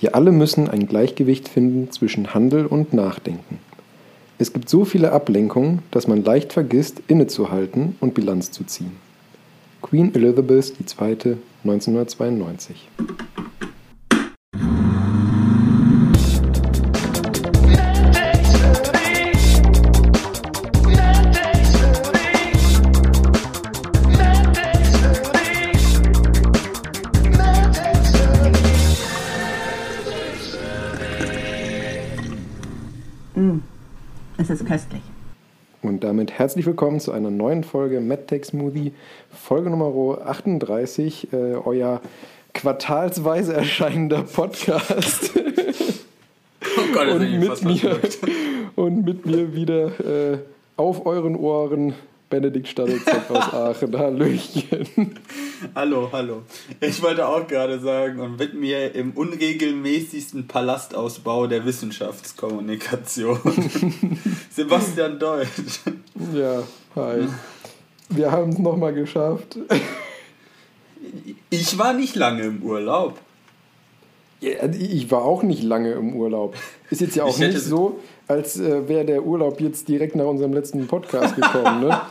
Wir alle müssen ein Gleichgewicht finden zwischen Handel und Nachdenken. Es gibt so viele Ablenkungen, dass man leicht vergisst, innezuhalten und Bilanz zu ziehen. Queen Elizabeth II. 1992 herzlich willkommen zu einer neuen Folge MedTech Smoothie, Folge Nummer 38, äh, euer quartalsweise erscheinender Podcast. Oh Gott, und, mit mir, und mit mir wieder äh, auf euren Ohren Benedikt Stadelzeck aus Aachen. Hallöchen. Hallo, hallo. Ich wollte auch gerade sagen, und mit mir im unregelmäßigsten Palastausbau der Wissenschaftskommunikation. Sebastian Deutsch. Ja, hi. Wir haben es nochmal geschafft. Ich war nicht lange im Urlaub. Ja, ich war auch nicht lange im Urlaub. Ist jetzt ja auch nicht so, als äh, wäre der Urlaub jetzt direkt nach unserem letzten Podcast gekommen. Ne?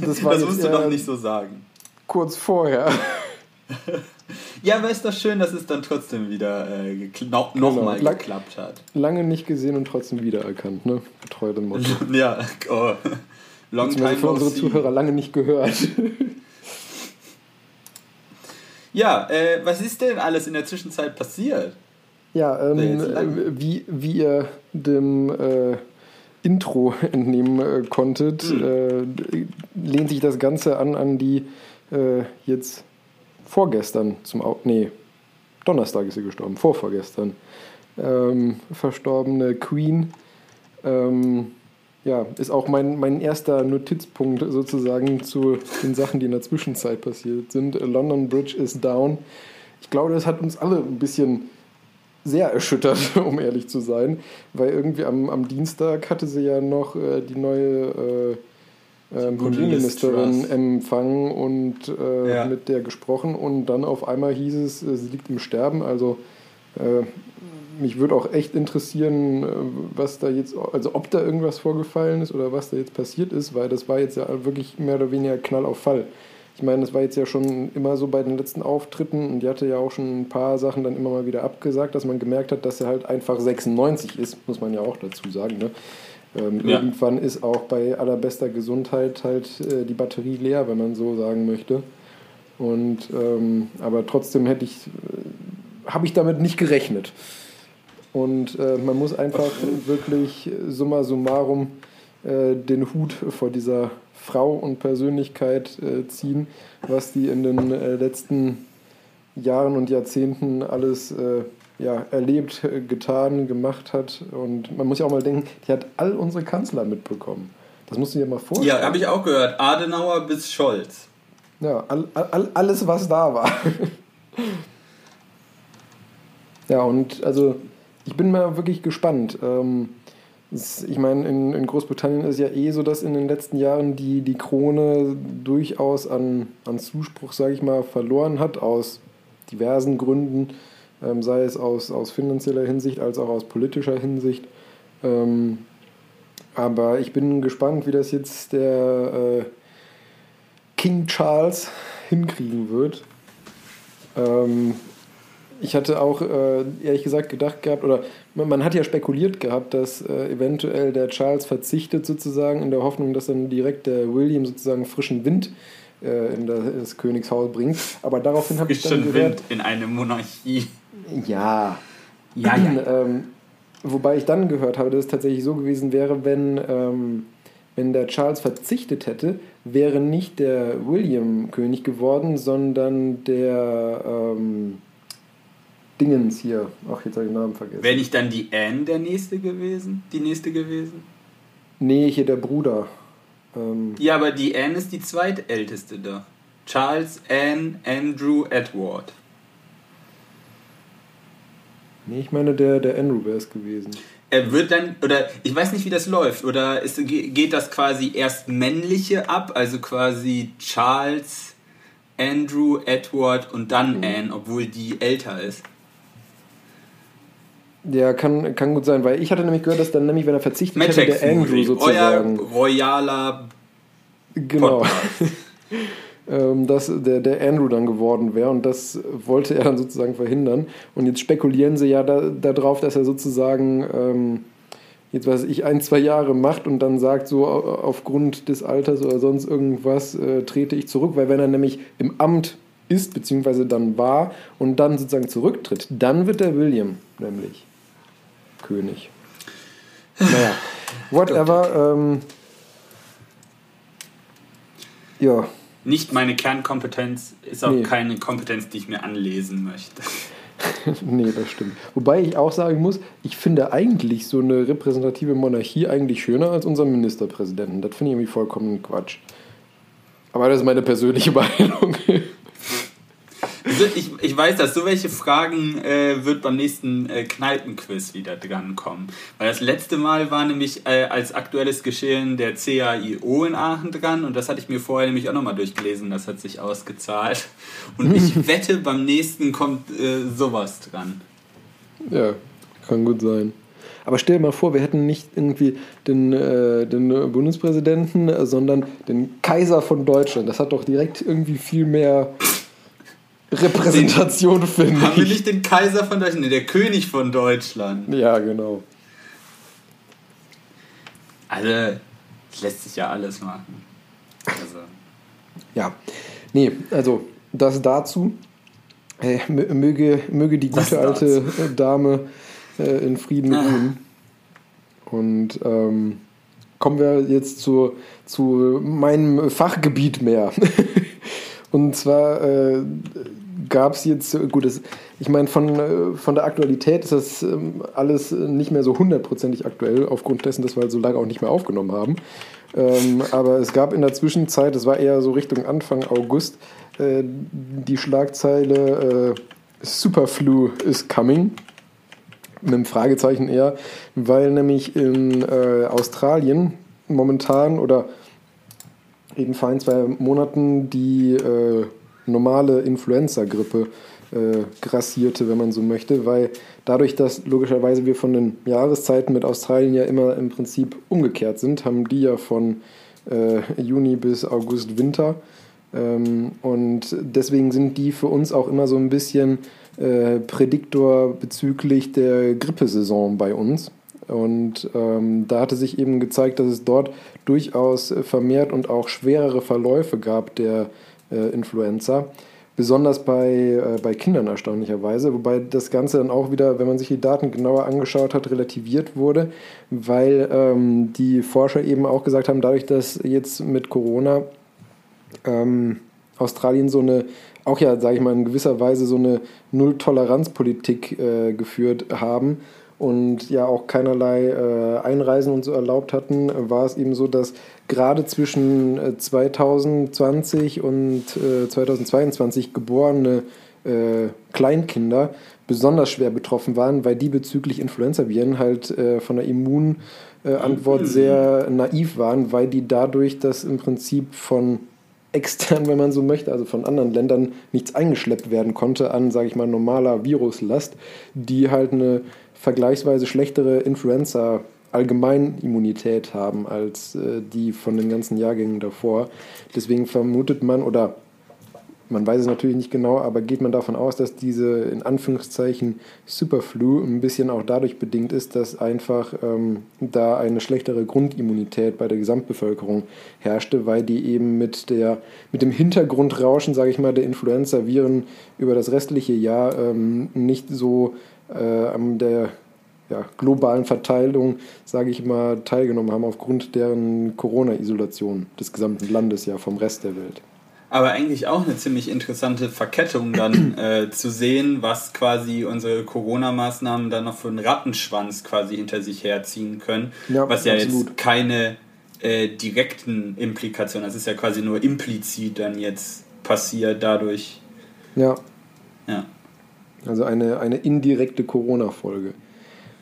Das, war das musst du doch nicht so sagen. Kurz vorher. ja, aber ist doch schön, dass es dann trotzdem wieder äh, no nochmal genau. geklappt hat. Lange nicht gesehen und trotzdem wiedererkannt, ne? Getreu dem Motto. ja, oh. Long time für unsere Zuhörer lange nicht gehört. ja, äh, was ist denn alles in der Zwischenzeit passiert? Ja, ähm, äh, wie, wie ihr dem äh, Intro entnehmen äh, konntet, mhm. lehnt sich das Ganze an an die äh, jetzt vorgestern zum Au nee, Donnerstag ist sie gestorben, vorvorgestern, ähm, verstorbene Queen. Ähm, ja, ist auch mein, mein erster Notizpunkt sozusagen zu den Sachen, die in der Zwischenzeit passiert sind. London Bridge is down. Ich glaube, das hat uns alle ein bisschen sehr erschüttert, um ehrlich zu sein, weil irgendwie am, am Dienstag hatte sie ja noch äh, die neue äh, äh, Premierministerin empfangen und äh, ja. mit der gesprochen und dann auf einmal hieß es, äh, sie liegt im Sterben. Also äh, mich würde auch echt interessieren, was da jetzt, also ob da irgendwas vorgefallen ist oder was da jetzt passiert ist, weil das war jetzt ja wirklich mehr oder weniger Knall auf Fall. Ich meine, das war jetzt ja schon immer so bei den letzten Auftritten und die hatte ja auch schon ein paar Sachen dann immer mal wieder abgesagt, dass man gemerkt hat, dass er halt einfach 96 ist, muss man ja auch dazu sagen. Ne? Ähm, ja. Irgendwann ist auch bei allerbester Gesundheit halt äh, die Batterie leer, wenn man so sagen möchte. Und ähm, aber trotzdem hätte ich, äh, habe ich damit nicht gerechnet. Und äh, man muss einfach wirklich summa summarum äh, den Hut vor dieser Frau und Persönlichkeit äh, ziehen, was die in den äh, letzten Jahren und Jahrzehnten alles äh, ja, erlebt, getan, gemacht hat. Und man muss ja auch mal denken, die hat all unsere Kanzler mitbekommen. Das musst du dir mal vorstellen. Ja, habe ich auch gehört. Adenauer bis Scholz. Ja, all, all, alles, was da war. ja, und also ich bin mal wirklich gespannt. Ähm, ich meine, in, in, Großbritannien ist ja eh so, dass in den letzten Jahren die, die Krone durchaus an, an Zuspruch, sage ich mal, verloren hat, aus diversen Gründen, ähm, sei es aus, aus finanzieller Hinsicht als auch aus politischer Hinsicht. Ähm, aber ich bin gespannt, wie das jetzt der äh, King Charles hinkriegen wird. Ähm, ich hatte auch äh, ehrlich gesagt gedacht gehabt, oder man, man, hat ja spekuliert gehabt, dass äh, eventuell der Charles verzichtet sozusagen in der Hoffnung, dass dann direkt der William sozusagen frischen Wind äh, in das Königshaus bringt. Aber daraufhin habe ich dann gehört... Wind in eine Monarchie. Ja. Ja, ja. ähm, wobei ich dann gehört habe, dass es tatsächlich so gewesen wäre, wenn... Ähm, wenn der Charles verzichtet hätte, wäre nicht der William König geworden, sondern der ähm, Dingens hier. Ach, jetzt habe ich den Namen vergessen. Wäre nicht dann die Anne der nächste gewesen? Die nächste gewesen? Nee, hier der Bruder. Ähm ja, aber die Anne ist die zweitälteste da. Charles, Anne, Andrew, Edward. Nee, ich meine, der, der Andrew wäre es gewesen. Er wird dann, oder ich weiß nicht, wie das läuft, oder ist, geht das quasi erst männliche ab, also quasi Charles, Andrew, Edward und dann mhm. Anne, obwohl die älter ist? Ja, kann, kann gut sein, weil ich hatte nämlich gehört, dass dann nämlich, wenn er verzichtet Matt hätte, der Andrew sozusagen. Euer royaler Genau. ähm, dass der, der Andrew dann geworden wäre und das wollte er dann sozusagen verhindern. Und jetzt spekulieren sie ja darauf, da dass er sozusagen ähm, jetzt weiß ich, ein, zwei Jahre macht und dann sagt, so aufgrund des Alters oder sonst irgendwas äh, trete ich zurück, weil wenn er nämlich im Amt ist, beziehungsweise dann war und dann sozusagen zurücktritt, dann wird der William nämlich König. Naja, whatever. Ähm, ja. Nicht meine Kernkompetenz, ist auch nee. keine Kompetenz, die ich mir anlesen möchte. nee, das stimmt. Wobei ich auch sagen muss, ich finde eigentlich so eine repräsentative Monarchie eigentlich schöner als unseren Ministerpräsidenten. Das finde ich irgendwie vollkommen Quatsch. Aber das ist meine persönliche Meinung. Ich, ich weiß, dass so welche Fragen äh, wird beim nächsten äh, Kneipenquiz wieder drankommen. Weil das letzte Mal war nämlich äh, als aktuelles Geschehen der CAIO in Aachen dran und das hatte ich mir vorher nämlich auch nochmal durchgelesen, das hat sich ausgezahlt. Und ich wette, beim nächsten kommt äh, sowas dran. Ja, kann gut sein. Aber stell dir mal vor, wir hätten nicht irgendwie den, äh, den Bundespräsidenten, sondern den Kaiser von Deutschland. Das hat doch direkt irgendwie viel mehr Repräsentation finden. Haben wir nicht den Kaiser von Deutschland? Nee, der König von Deutschland. Ja, genau. Also, es lässt sich ja alles machen. Also. Ja. Nee, also, das dazu. Äh, möge, möge die gute alte Dame äh, in Frieden ah. ruhen. Und ähm, kommen wir jetzt zu, zu meinem Fachgebiet mehr. Und zwar äh, gab es jetzt, gut, das, ich meine, von, äh, von der Aktualität ist das ähm, alles nicht mehr so hundertprozentig aktuell, aufgrund dessen, dass wir halt so lange auch nicht mehr aufgenommen haben. Ähm, aber es gab in der Zwischenzeit, das war eher so Richtung Anfang August, äh, die Schlagzeile äh, Superflu is coming. Mit einem Fragezeichen eher, weil nämlich in äh, Australien momentan oder eben vor ein, zwei Monaten die äh, normale Influenza-Grippe äh, grassierte, wenn man so möchte, weil dadurch, dass logischerweise wir von den Jahreszeiten mit Australien ja immer im Prinzip umgekehrt sind, haben die ja von äh, Juni bis August Winter. Ähm, und deswegen sind die für uns auch immer so ein bisschen äh, Prädiktor bezüglich der Grippesaison bei uns. Und ähm, da hatte sich eben gezeigt, dass es dort durchaus vermehrt und auch schwerere Verläufe gab der äh, Influenza. Besonders bei, äh, bei Kindern erstaunlicherweise, wobei das Ganze dann auch wieder, wenn man sich die Daten genauer angeschaut hat, relativiert wurde, weil ähm, die Forscher eben auch gesagt haben, dadurch, dass jetzt mit Corona ähm, Australien so eine, auch ja, sage ich mal, in gewisser Weise so eine Null-Toleranz-Politik äh, geführt haben, und ja auch keinerlei äh, Einreisen und so erlaubt hatten, war es eben so, dass gerade zwischen 2020 äh, und äh, 2022 geborene äh, Kleinkinder besonders schwer betroffen waren, weil die bezüglich Influenza-Viren halt äh, von der Immunantwort mhm. sehr naiv waren, weil die dadurch, dass im Prinzip von extern, wenn man so möchte, also von anderen Ländern nichts eingeschleppt werden konnte an, sage ich mal, normaler Viruslast, die halt eine vergleichsweise schlechtere Influenza Allgemeinimmunität haben als äh, die von den ganzen Jahrgängen davor. Deswegen vermutet man, oder man weiß es natürlich nicht genau, aber geht man davon aus, dass diese in Anführungszeichen Superflu ein bisschen auch dadurch bedingt ist, dass einfach ähm, da eine schlechtere Grundimmunität bei der Gesamtbevölkerung herrschte, weil die eben mit, der, mit dem Hintergrundrauschen, sage ich mal, der Influenza-Viren über das restliche Jahr ähm, nicht so an der ja, globalen Verteilung, sage ich mal, teilgenommen haben aufgrund deren Corona-Isolation des gesamten Landes ja vom Rest der Welt. Aber eigentlich auch eine ziemlich interessante Verkettung dann äh, zu sehen, was quasi unsere Corona-Maßnahmen dann noch für einen Rattenschwanz quasi hinter sich herziehen können. Ja, was ja absolut. jetzt keine äh, direkten Implikationen, das ist ja quasi nur implizit dann jetzt passiert dadurch. Ja. Ja. Also eine, eine indirekte Corona-Folge.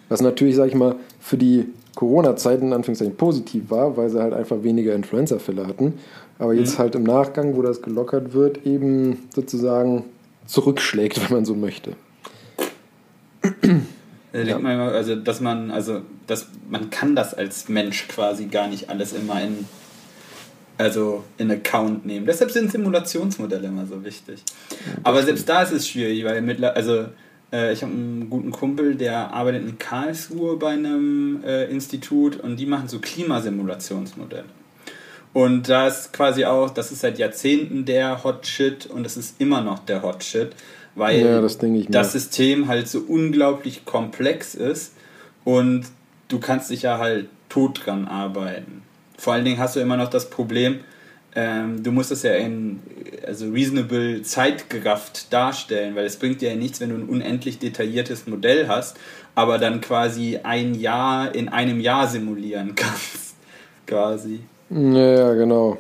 Was natürlich, sag ich mal, für die Corona-Zeit in Anführungszeichen positiv war, weil sie halt einfach weniger Influenza-Fälle hatten. Aber jetzt mhm. halt im Nachgang, wo das gelockert wird, eben sozusagen zurückschlägt, wenn man so möchte. Da ja. immer, also dass man, also dass man kann das als Mensch quasi gar nicht alles immer in also in Account nehmen. Deshalb sind Simulationsmodelle immer so wichtig. Aber selbst da ist es schwierig, weil mittlerweile, also äh, ich habe einen guten Kumpel, der arbeitet in Karlsruhe bei einem äh, Institut und die machen so Klimasimulationsmodelle. Und da ist quasi auch, das ist seit Jahrzehnten der Hot Shit und es ist immer noch der Hot Shit, weil ja, das, das System halt so unglaublich komplex ist und du kannst dich ja halt tot dran arbeiten. Vor allen Dingen hast du immer noch das Problem, ähm, du musst es ja in also reasonable zeitgerafft darstellen, weil es bringt dir ja nichts, wenn du ein unendlich detailliertes Modell hast, aber dann quasi ein Jahr in einem Jahr simulieren kannst. quasi. Ja, genau.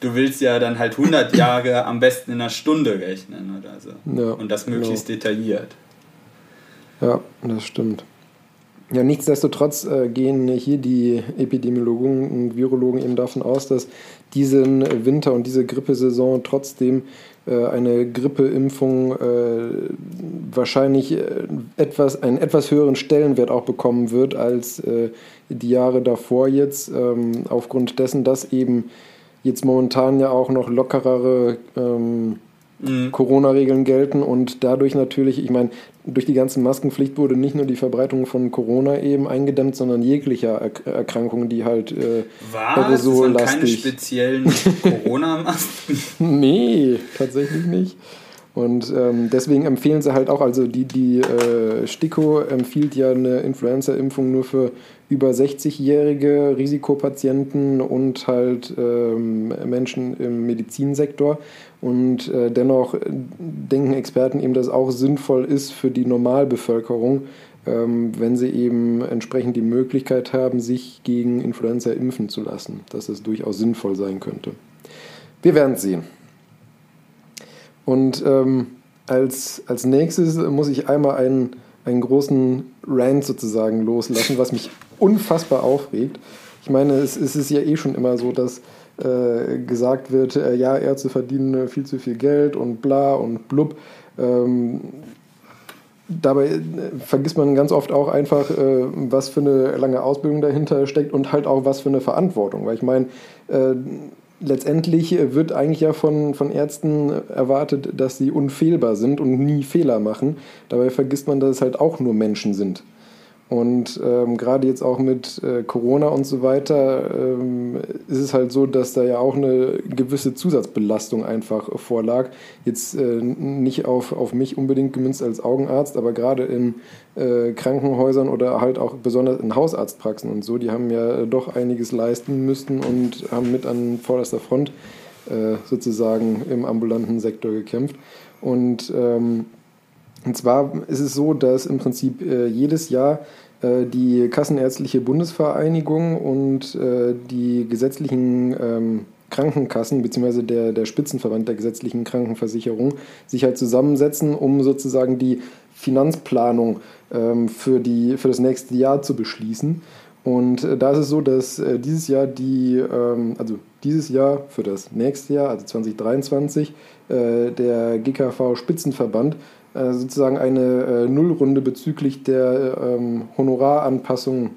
Du willst ja dann halt 100 Jahre am besten in einer Stunde rechnen oder so. Ja, Und das möglichst genau. detailliert. Ja, das stimmt. Ja, nichtsdestotrotz äh, gehen hier die Epidemiologen und Virologen eben davon aus, dass diesen Winter und diese Grippesaison trotzdem äh, eine Grippeimpfung äh, wahrscheinlich äh, etwas, einen etwas höheren Stellenwert auch bekommen wird als äh, die Jahre davor jetzt, ähm, aufgrund dessen, dass eben jetzt momentan ja auch noch lockerere ähm, mhm. Corona-Regeln gelten und dadurch natürlich, ich meine, durch die ganze Maskenpflicht wurde nicht nur die Verbreitung von Corona eben eingedämmt, sondern jeglicher er Erkrankungen, die halt äh, Was? so das keine speziellen Corona-Masken? nee, tatsächlich nicht. Und ähm, deswegen empfehlen sie halt auch, also die, die äh, STIKO empfiehlt ja eine Influenza-Impfung nur für über 60-jährige Risikopatienten und halt ähm, Menschen im Medizinsektor. Und äh, dennoch denken Experten eben, dass es auch sinnvoll ist für die Normalbevölkerung, ähm, wenn sie eben entsprechend die Möglichkeit haben, sich gegen Influenza impfen zu lassen, dass es durchaus sinnvoll sein könnte. Wir werden es sehen. Und ähm, als, als nächstes muss ich einmal einen, einen großen Rant sozusagen loslassen, was mich unfassbar aufregt. Ich meine, es, es ist ja eh schon immer so, dass äh, gesagt wird, äh, ja, Ärzte verdienen äh, viel zu viel Geld und bla und blub. Ähm, dabei äh, vergisst man ganz oft auch einfach, äh, was für eine lange Ausbildung dahinter steckt und halt auch was für eine Verantwortung. Weil ich meine, letztendlich wird eigentlich ja von, von Ärzten erwartet, dass sie unfehlbar sind und nie Fehler machen. Dabei vergisst man, dass es halt auch nur Menschen sind. Und ähm, gerade jetzt auch mit äh, Corona und so weiter ähm, ist es halt so, dass da ja auch eine gewisse Zusatzbelastung einfach vorlag. Jetzt äh, nicht auf, auf mich unbedingt gemünzt als Augenarzt, aber gerade in äh, Krankenhäusern oder halt auch besonders in Hausarztpraxen und so, die haben ja doch einiges leisten müssen und haben mit an vorderster Front äh, sozusagen im ambulanten Sektor gekämpft. Und ähm, und zwar ist es so, dass im Prinzip äh, jedes Jahr äh, die Kassenärztliche Bundesvereinigung und äh, die gesetzlichen ähm, Krankenkassen bzw. Der, der Spitzenverband der gesetzlichen Krankenversicherung sich halt zusammensetzen, um sozusagen die Finanzplanung ähm, für, die, für das nächste Jahr zu beschließen. Und äh, da ist es so, dass äh, dieses Jahr die, ähm, also dieses Jahr für das nächste Jahr, also 2023, äh, der GKV Spitzenverband sozusagen eine äh, Nullrunde bezüglich der ähm, Honoraranpassung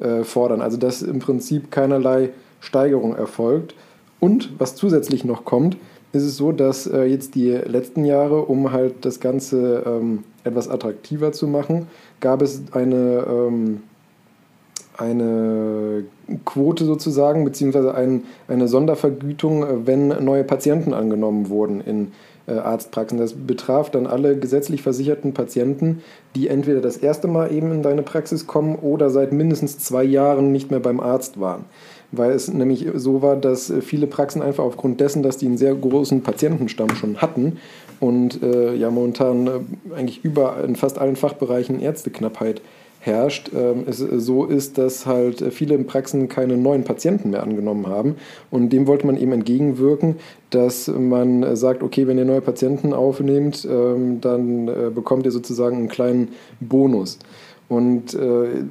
äh, fordern. Also dass im Prinzip keinerlei Steigerung erfolgt. Und was zusätzlich noch kommt, ist es so, dass äh, jetzt die letzten Jahre, um halt das Ganze ähm, etwas attraktiver zu machen, gab es eine, ähm, eine Quote sozusagen, beziehungsweise ein, eine Sondervergütung, äh, wenn neue Patienten angenommen wurden in äh, Arztpraxen. Das betraf dann alle gesetzlich versicherten Patienten, die entweder das erste Mal eben in deine Praxis kommen oder seit mindestens zwei Jahren nicht mehr beim Arzt waren. Weil es nämlich so war, dass viele Praxen einfach aufgrund dessen, dass die einen sehr großen Patientenstamm schon hatten und äh, ja momentan äh, eigentlich überall in fast allen Fachbereichen Ärzteknappheit herrscht, ähm, es so ist, dass halt viele Praxen keine neuen Patienten mehr angenommen haben. Und dem wollte man eben entgegenwirken, dass man sagt, okay, wenn ihr neue Patienten aufnehmt, ähm, dann äh, bekommt ihr sozusagen einen kleinen Bonus. Und äh,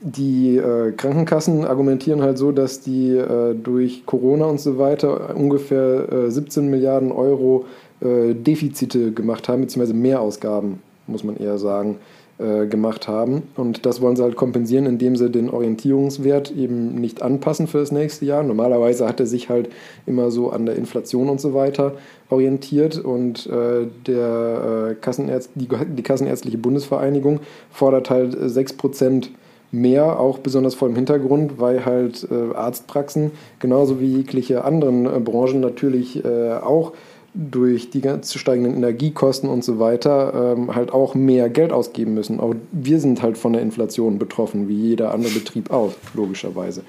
die äh, Krankenkassen argumentieren halt so, dass die durch Corona und so weiter ungefähr 17 Milliarden Euro Defizite gemacht haben, beziehungsweise Mehrausgaben, muss man eher sagen, äh, gemacht haben. Und das wollen sie halt kompensieren, indem sie den Orientierungswert eben nicht anpassen für das nächste Jahr. Normalerweise hat er sich halt immer so an der Inflation und so weiter orientiert und äh, der, äh, Kassenärzt, die, die Kassenärztliche Bundesvereinigung fordert halt 6% mehr, auch besonders vor dem Hintergrund, weil halt äh, Arztpraxen genauso wie jegliche anderen äh, Branchen natürlich äh, auch durch die ganz steigenden Energiekosten und so weiter ähm, halt auch mehr Geld ausgeben müssen. Auch wir sind halt von der Inflation betroffen, wie jeder andere Betrieb auch, logischerweise.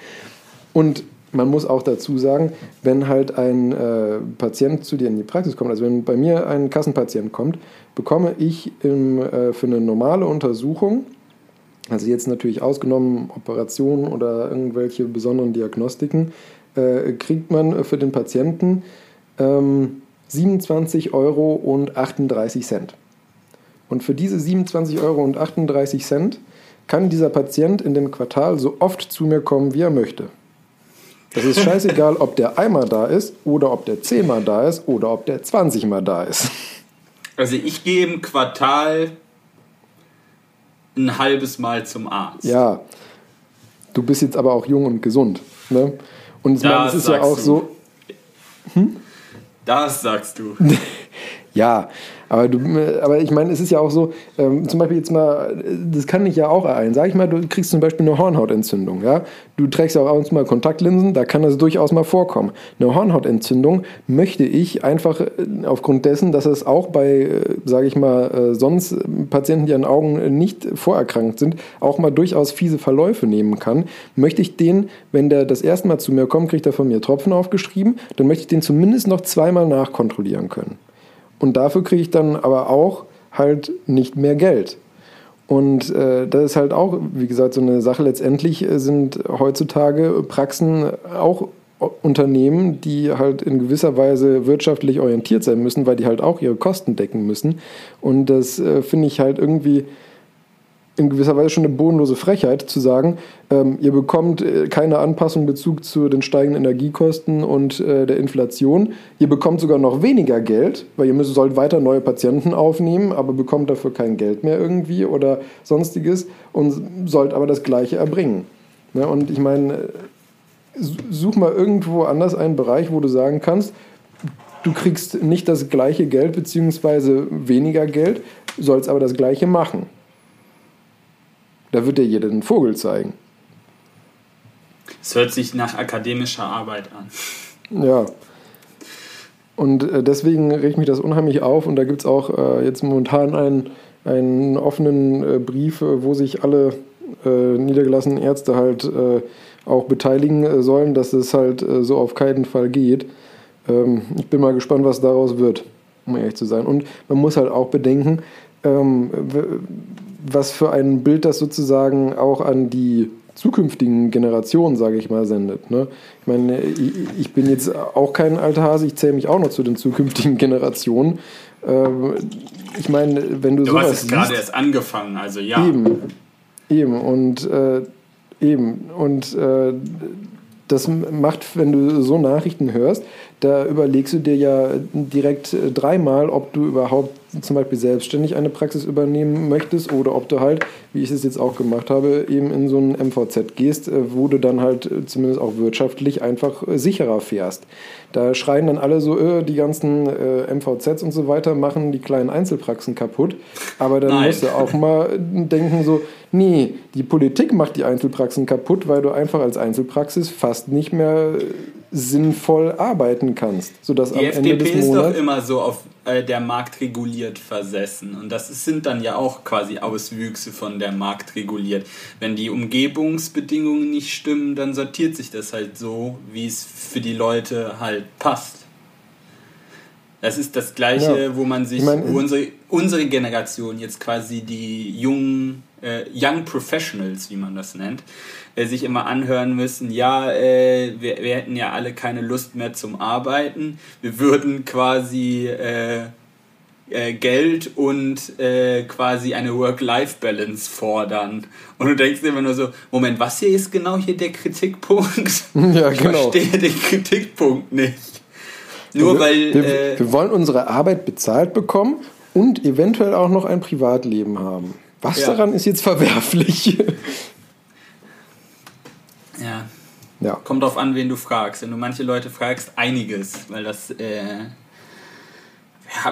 Und man muss auch dazu sagen, wenn halt ein äh, Patient zu dir in die Praxis kommt, also wenn bei mir ein Kassenpatient kommt, bekomme ich im, äh, für eine normale Untersuchung, also jetzt natürlich ausgenommen Operationen oder irgendwelche besonderen Diagnostiken, äh, kriegt man für den Patienten ähm, 27,38 Euro. Und für diese 27,38 Euro kann dieser Patient in dem Quartal so oft zu mir kommen, wie er möchte. Das ist scheißegal, ob der einmal da ist oder ob der zehnmal da ist oder ob der 20 mal da ist. Also ich gehe im Quartal ein halbes Mal zum Arzt. Ja, du bist jetzt aber auch jung und gesund. Ne? Und ich meine, es ist ja auch so. Hm? Das sagst du. ja, aber, du, aber ich meine, es ist ja auch so, ähm, zum Beispiel jetzt mal, das kann ich ja auch ereilen. Sag ich mal, du kriegst zum Beispiel eine Hornhautentzündung. Ja? Du trägst ja auch abends mal Kontaktlinsen, da kann das durchaus mal vorkommen. Eine Hornhautentzündung möchte ich einfach äh, aufgrund dessen, dass es auch bei, äh, sage ich mal, äh, sonst Patienten, die an Augen nicht vorerkrankt sind, auch mal durchaus fiese Verläufe nehmen kann, möchte ich den, wenn der das erste Mal zu mir kommt, kriegt er von mir Tropfen aufgeschrieben, dann möchte ich den zumindest noch zweimal nachkontrollieren können. Und dafür kriege ich dann aber auch halt nicht mehr Geld. Und äh, das ist halt auch, wie gesagt, so eine Sache. Letztendlich äh, sind heutzutage Praxen auch Unternehmen, die halt in gewisser Weise wirtschaftlich orientiert sein müssen, weil die halt auch ihre Kosten decken müssen. Und das äh, finde ich halt irgendwie in gewisser Weise schon eine bodenlose Frechheit zu sagen, ähm, ihr bekommt äh, keine Anpassung in Bezug zu den steigenden Energiekosten und äh, der Inflation. Ihr bekommt sogar noch weniger Geld, weil ihr müsst, sollt weiter neue Patienten aufnehmen, aber bekommt dafür kein Geld mehr irgendwie oder sonstiges und sollt aber das Gleiche erbringen. Ja, und ich meine, äh, such mal irgendwo anders einen Bereich, wo du sagen kannst, du kriegst nicht das gleiche Geld beziehungsweise weniger Geld, sollst aber das gleiche machen. Da wird dir jeder den Vogel zeigen. Es hört sich nach akademischer Arbeit an. Ja. Und äh, deswegen regt mich das unheimlich auf. Und da gibt es auch äh, jetzt momentan einen, einen offenen äh, Brief, wo sich alle niedergelassenen Ärzte halt auch beteiligen sollen, dass es halt so auf keinen Fall geht. Ähm, ich bin mal gespannt, was daraus wird, um ehrlich zu sein. Und man muss halt auch bedenken, ähm, was für ein Bild das sozusagen auch an die zukünftigen Generationen, sage ich mal, sendet. Ne? Ich meine, ich bin jetzt auch kein alter Hase, ich zähle mich auch noch zu den zukünftigen Generationen. Ähm, ich meine, wenn du, du sowas hast siehst, gerade erst angefangen, also ja. Eben, eben und äh, eben und äh, das macht, wenn du so Nachrichten hörst, da überlegst du dir ja direkt äh, dreimal, ob du überhaupt zum Beispiel selbstständig eine Praxis übernehmen möchtest oder ob du halt, wie ich es jetzt auch gemacht habe, eben in so ein MVZ gehst, äh, wo du dann halt äh, zumindest auch wirtschaftlich einfach sicherer fährst. Da schreien dann alle so, äh, die ganzen äh, MVZs und so weiter machen die kleinen Einzelpraxen kaputt. Aber dann Nein. musst du auch mal denken so, nee, die Politik macht die Einzelpraxen kaputt, weil du einfach als Einzelpraxis fast nicht mehr sinnvoll arbeiten kannst. Sodass die am FDP Ende des ist Monats doch immer so auf äh, der Markt reguliert versessen. Und das sind dann ja auch quasi Auswüchse von der Markt reguliert. Wenn die Umgebungsbedingungen nicht stimmen, dann sortiert sich das halt so, wie es für die Leute halt passt. Das ist das Gleiche, ja. wo man sich, ich mein, wo unsere, unsere Generation jetzt quasi die jungen, äh, Young Professionals, wie man das nennt, äh, sich immer anhören müssen, ja, äh, wir, wir hätten ja alle keine Lust mehr zum Arbeiten, wir würden quasi äh, äh, Geld und äh, quasi eine Work-Life-Balance fordern. Und du denkst immer nur so, Moment, was hier ist genau hier der Kritikpunkt? Ja, ich genau. verstehe den Kritikpunkt nicht. Nur wir, weil. Wir, wir wollen unsere Arbeit bezahlt bekommen und eventuell auch noch ein Privatleben haben. Was ja. daran ist jetzt verwerflich? ja. ja. Kommt drauf an, wen du fragst. Wenn du manche Leute fragst, einiges, weil das. Äh,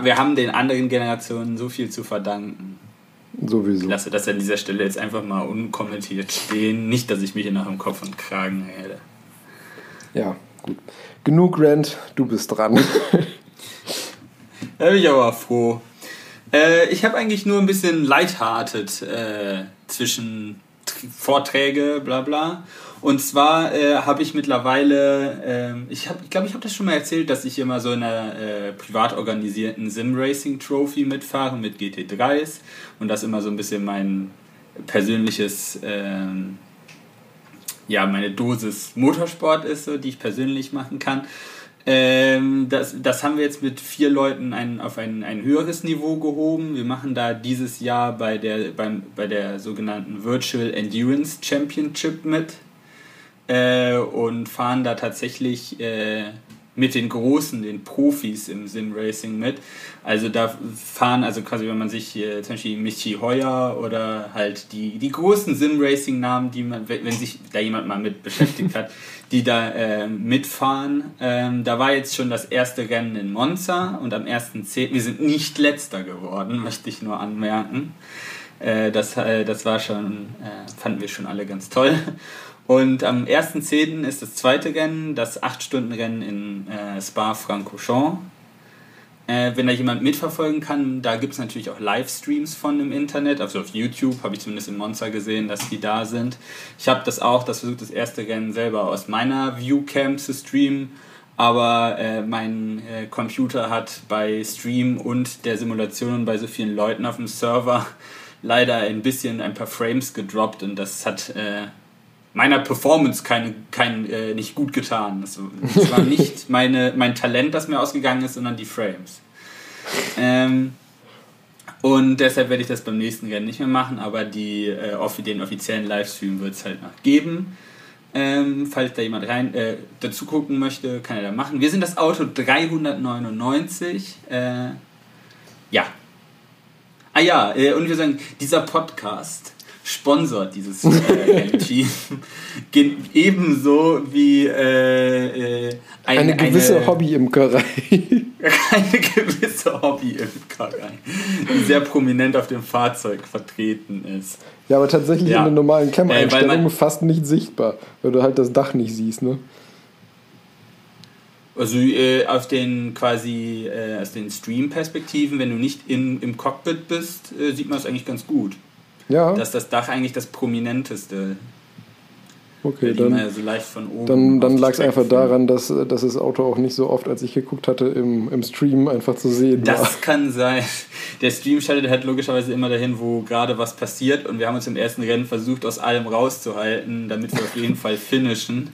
wir haben den anderen Generationen so viel zu verdanken. Sowieso. Ich lasse das an dieser Stelle jetzt einfach mal unkommentiert stehen. Nicht, dass ich mich nach dem Kopf und Kragen hätte. Ja, gut. Genug Rant, du bist dran. da bin ich aber froh. Äh, ich habe eigentlich nur ein bisschen lighthearted äh, zwischen Vorträge, bla bla. Und zwar äh, habe ich mittlerweile, ähm, ich glaube, ich, glaub, ich habe das schon mal erzählt, dass ich immer so in einer äh, privat organisierten Sim Racing Trophy mitfahre mit GT3s und das immer so ein bisschen mein persönliches, ähm, ja, meine Dosis Motorsport ist, so, die ich persönlich machen kann. Ähm, das, das haben wir jetzt mit vier Leuten ein, auf ein, ein höheres Niveau gehoben. Wir machen da dieses Jahr bei der, beim, bei der sogenannten Virtual Endurance Championship mit äh, und fahren da tatsächlich äh, mit den Großen, den Profis im Sim-Racing mit. Also da fahren, also quasi wenn man sich hier zum Beispiel Michi Heuer oder halt die, die großen Sim-Racing-Namen, die man, wenn sich da jemand mal mit beschäftigt hat, die da äh, mitfahren. Ähm, da war jetzt schon das erste Rennen in Monza und am 1.10. Wir sind nicht letzter geworden, möchte ich nur anmerken. Äh, das, äh, das war schon, äh, fanden wir schon alle ganz toll. Und am 1.10. ist das zweite Rennen, das 8-Stunden-Rennen in äh, Spa-Francorchamps. Äh, wenn da jemand mitverfolgen kann, da gibt es natürlich auch Livestreams von im Internet. Also auf YouTube habe ich zumindest in Monza gesehen, dass die da sind. Ich habe das auch, das versucht, das erste Rennen selber aus meiner Viewcam zu streamen. Aber äh, mein äh, Computer hat bei Stream und der Simulation bei so vielen Leuten auf dem Server leider ein bisschen ein paar Frames gedroppt und das hat äh, meiner Performance keine, kein, äh, nicht gut getan. Es, das war nicht meine, mein Talent, das mir ausgegangen ist, sondern die Frames. Ähm, und deshalb werde ich das beim nächsten Rennen nicht mehr machen, aber die, äh, den offiziellen Livestream wird es halt noch geben. Ähm, falls da jemand rein äh, dazu gucken möchte, kann er da machen. Wir sind das Auto 399. Äh, ja. Ah ja, äh, und wir sagen, dieser Podcast sponsort dieses äh, Team. Ebenso wie äh, äh, ein, eine gewisse eine, Hobby-Imkerei. eine gewisse Hobby-Imkerei, die sehr prominent auf dem Fahrzeug vertreten ist. Ja, aber tatsächlich ja. in der normalen Cam-Einstellung äh, fast nicht sichtbar, weil du halt das Dach nicht siehst, ne? Also äh, auf den quasi äh, aus den Stream-Perspektiven, wenn du nicht in, im Cockpit bist, äh, sieht man es eigentlich ganz gut ja. dass das Dach eigentlich das prominenteste Okay, dann, ja so dann, dann lag es einfach daran, dass, dass das Auto auch nicht so oft, als ich geguckt hatte, im, im Stream einfach zu sehen das war. Das kann sein. Der Stream schaltet halt logischerweise immer dahin, wo gerade was passiert und wir haben uns im ersten Rennen versucht, aus allem rauszuhalten, damit wir auf jeden Fall finishen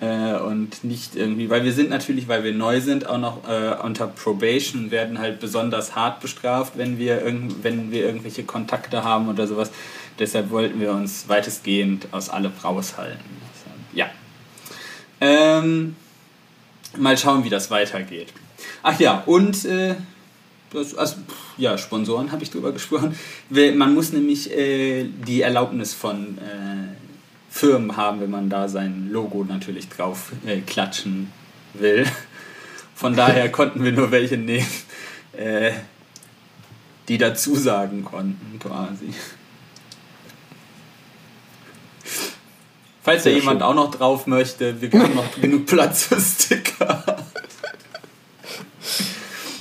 äh, und nicht irgendwie, weil wir sind natürlich, weil wir neu sind, auch noch äh, unter Probation werden halt besonders hart bestraft, wenn wir, wenn wir irgendwelche Kontakte haben oder sowas. Deshalb wollten wir uns weitestgehend aus allem raushalten. Ja. Ähm, mal schauen, wie das weitergeht. Ach ja, und äh, das, also, ja, Sponsoren habe ich drüber gesprochen. Man muss nämlich äh, die Erlaubnis von äh, Firmen haben, wenn man da sein Logo natürlich drauf äh, klatschen will. Von daher konnten wir nur welche nehmen, äh, die dazu sagen konnten, quasi. Falls da jemand schön. auch noch drauf möchte, wir haben noch genug Platz für Sticker.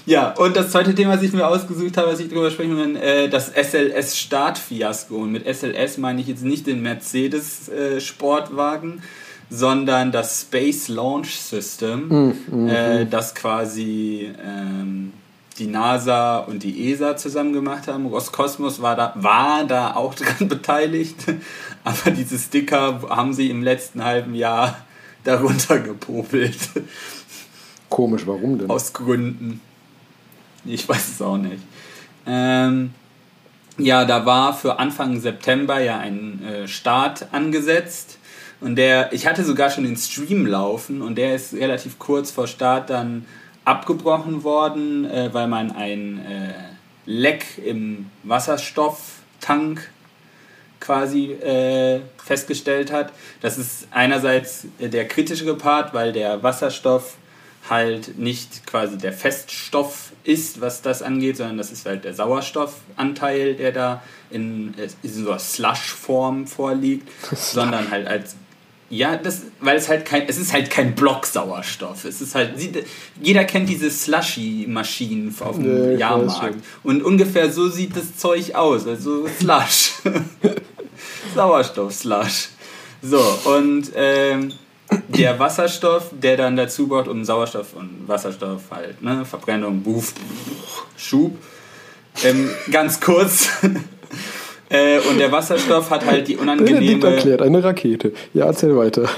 Ja, und das zweite Thema, was ich mir ausgesucht habe, was ich darüber sprechen will, äh, das SLS-Startfiasko. Und mit SLS meine ich jetzt nicht den Mercedes-Sportwagen, äh, sondern das Space Launch System, mm, mm, äh, das quasi ähm, die NASA und die ESA zusammen gemacht haben. Roskosmos war da, war da auch dran beteiligt, aber diese Sticker haben sie im letzten halben Jahr darunter gepopelt. Komisch, warum denn? Aus Gründen. Ich weiß es auch nicht. Ähm, ja, da war für Anfang September ja ein äh, Start angesetzt. Und der, ich hatte sogar schon den Stream laufen und der ist relativ kurz vor Start dann abgebrochen worden, äh, weil man ein äh, Leck im Wasserstofftank Tank quasi äh, festgestellt hat. Das ist einerseits der kritischere Part, weil der Wasserstoff halt nicht quasi der Feststoff ist, was das angeht, sondern das ist halt der Sauerstoffanteil, der da in, in so einer Slush-Form vorliegt, sondern halt als ja, das, weil es halt kein, es ist halt kein Blocksauerstoff. Es ist halt, jeder kennt diese Slushy-Maschinen auf dem nee, Jahrmarkt. Und ungefähr so sieht das Zeug aus, also Slush. Sauerstoff-Slush. So, und ähm, der Wasserstoff, der dann dazu braucht, um Sauerstoff und Wasserstoff halt, ne, Verbrennung, Buff, Schub. Ähm, ganz kurz. äh, und der Wasserstoff hat halt die unangenehme. erklärt, eine Rakete. Ja, erzähl weiter.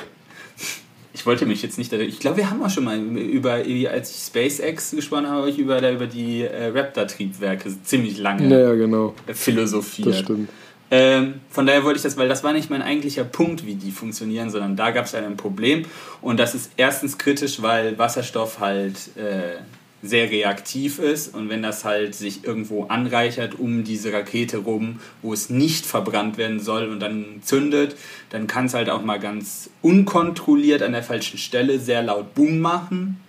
Ich wollte mich jetzt nicht. Ich glaube, wir haben auch schon mal über, als ich SpaceX gesprochen habe, ich über, über die äh, Raptor-Triebwerke ziemlich lange ja, genau. philosophiert. Das stimmt. Ähm, von daher wollte ich das, weil das war nicht mein eigentlicher Punkt, wie die funktionieren, sondern da gab es ein Problem. Und das ist erstens kritisch, weil Wasserstoff halt äh, sehr reaktiv ist und wenn das halt sich irgendwo anreichert um diese Rakete rum, wo es nicht verbrannt werden soll und dann zündet, dann kann es halt auch mal ganz unkontrolliert an der falschen Stelle sehr laut Boom machen.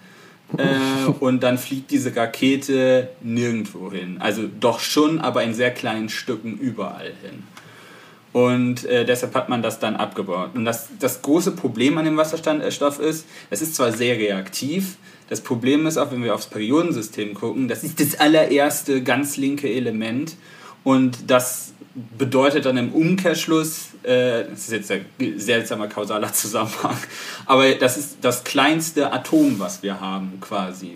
Äh, und dann fliegt diese Rakete nirgendwo hin. Also doch schon, aber in sehr kleinen Stücken überall hin. Und äh, deshalb hat man das dann abgebaut. Und das, das große Problem an dem Wasserstoff ist, es ist zwar sehr reaktiv, das Problem ist auch, wenn wir aufs Periodensystem gucken, das ist das allererste ganz linke Element. Und das bedeutet dann im Umkehrschluss, äh, das ist jetzt ein seltsamer kausaler Zusammenhang, aber das ist das kleinste Atom, was wir haben quasi.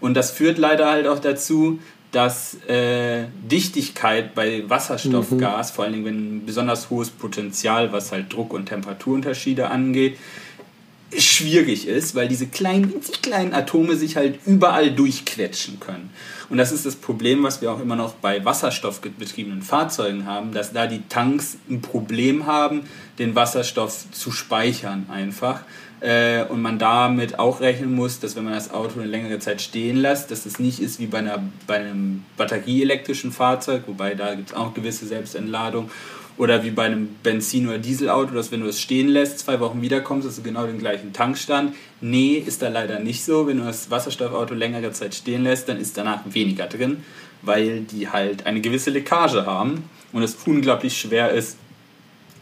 Und das führt leider halt auch dazu, dass äh, Dichtigkeit bei Wasserstoffgas, mhm. vor allen Dingen wenn ein besonders hohes Potenzial, was halt Druck- und Temperaturunterschiede angeht, schwierig ist, weil diese kleinen, winzig kleinen Atome sich halt überall durchquetschen können. Und das ist das Problem, was wir auch immer noch bei wasserstoffbetriebenen Fahrzeugen haben, dass da die Tanks ein Problem haben, den Wasserstoff zu speichern einfach. Äh, und man damit auch rechnen muss, dass wenn man das Auto eine längere Zeit stehen lässt, dass das nicht ist wie bei, einer, bei einem batterieelektrischen Fahrzeug, wobei da gibt es auch gewisse Selbstentladung oder wie bei einem Benzin- oder Dieselauto, dass wenn du es stehen lässt, zwei Wochen wiederkommst, hast du genau den gleichen Tankstand. Nee, ist da leider nicht so. Wenn du das Wasserstoffauto längere Zeit stehen lässt, dann ist danach weniger drin, weil die halt eine gewisse Leckage haben und es unglaublich schwer ist,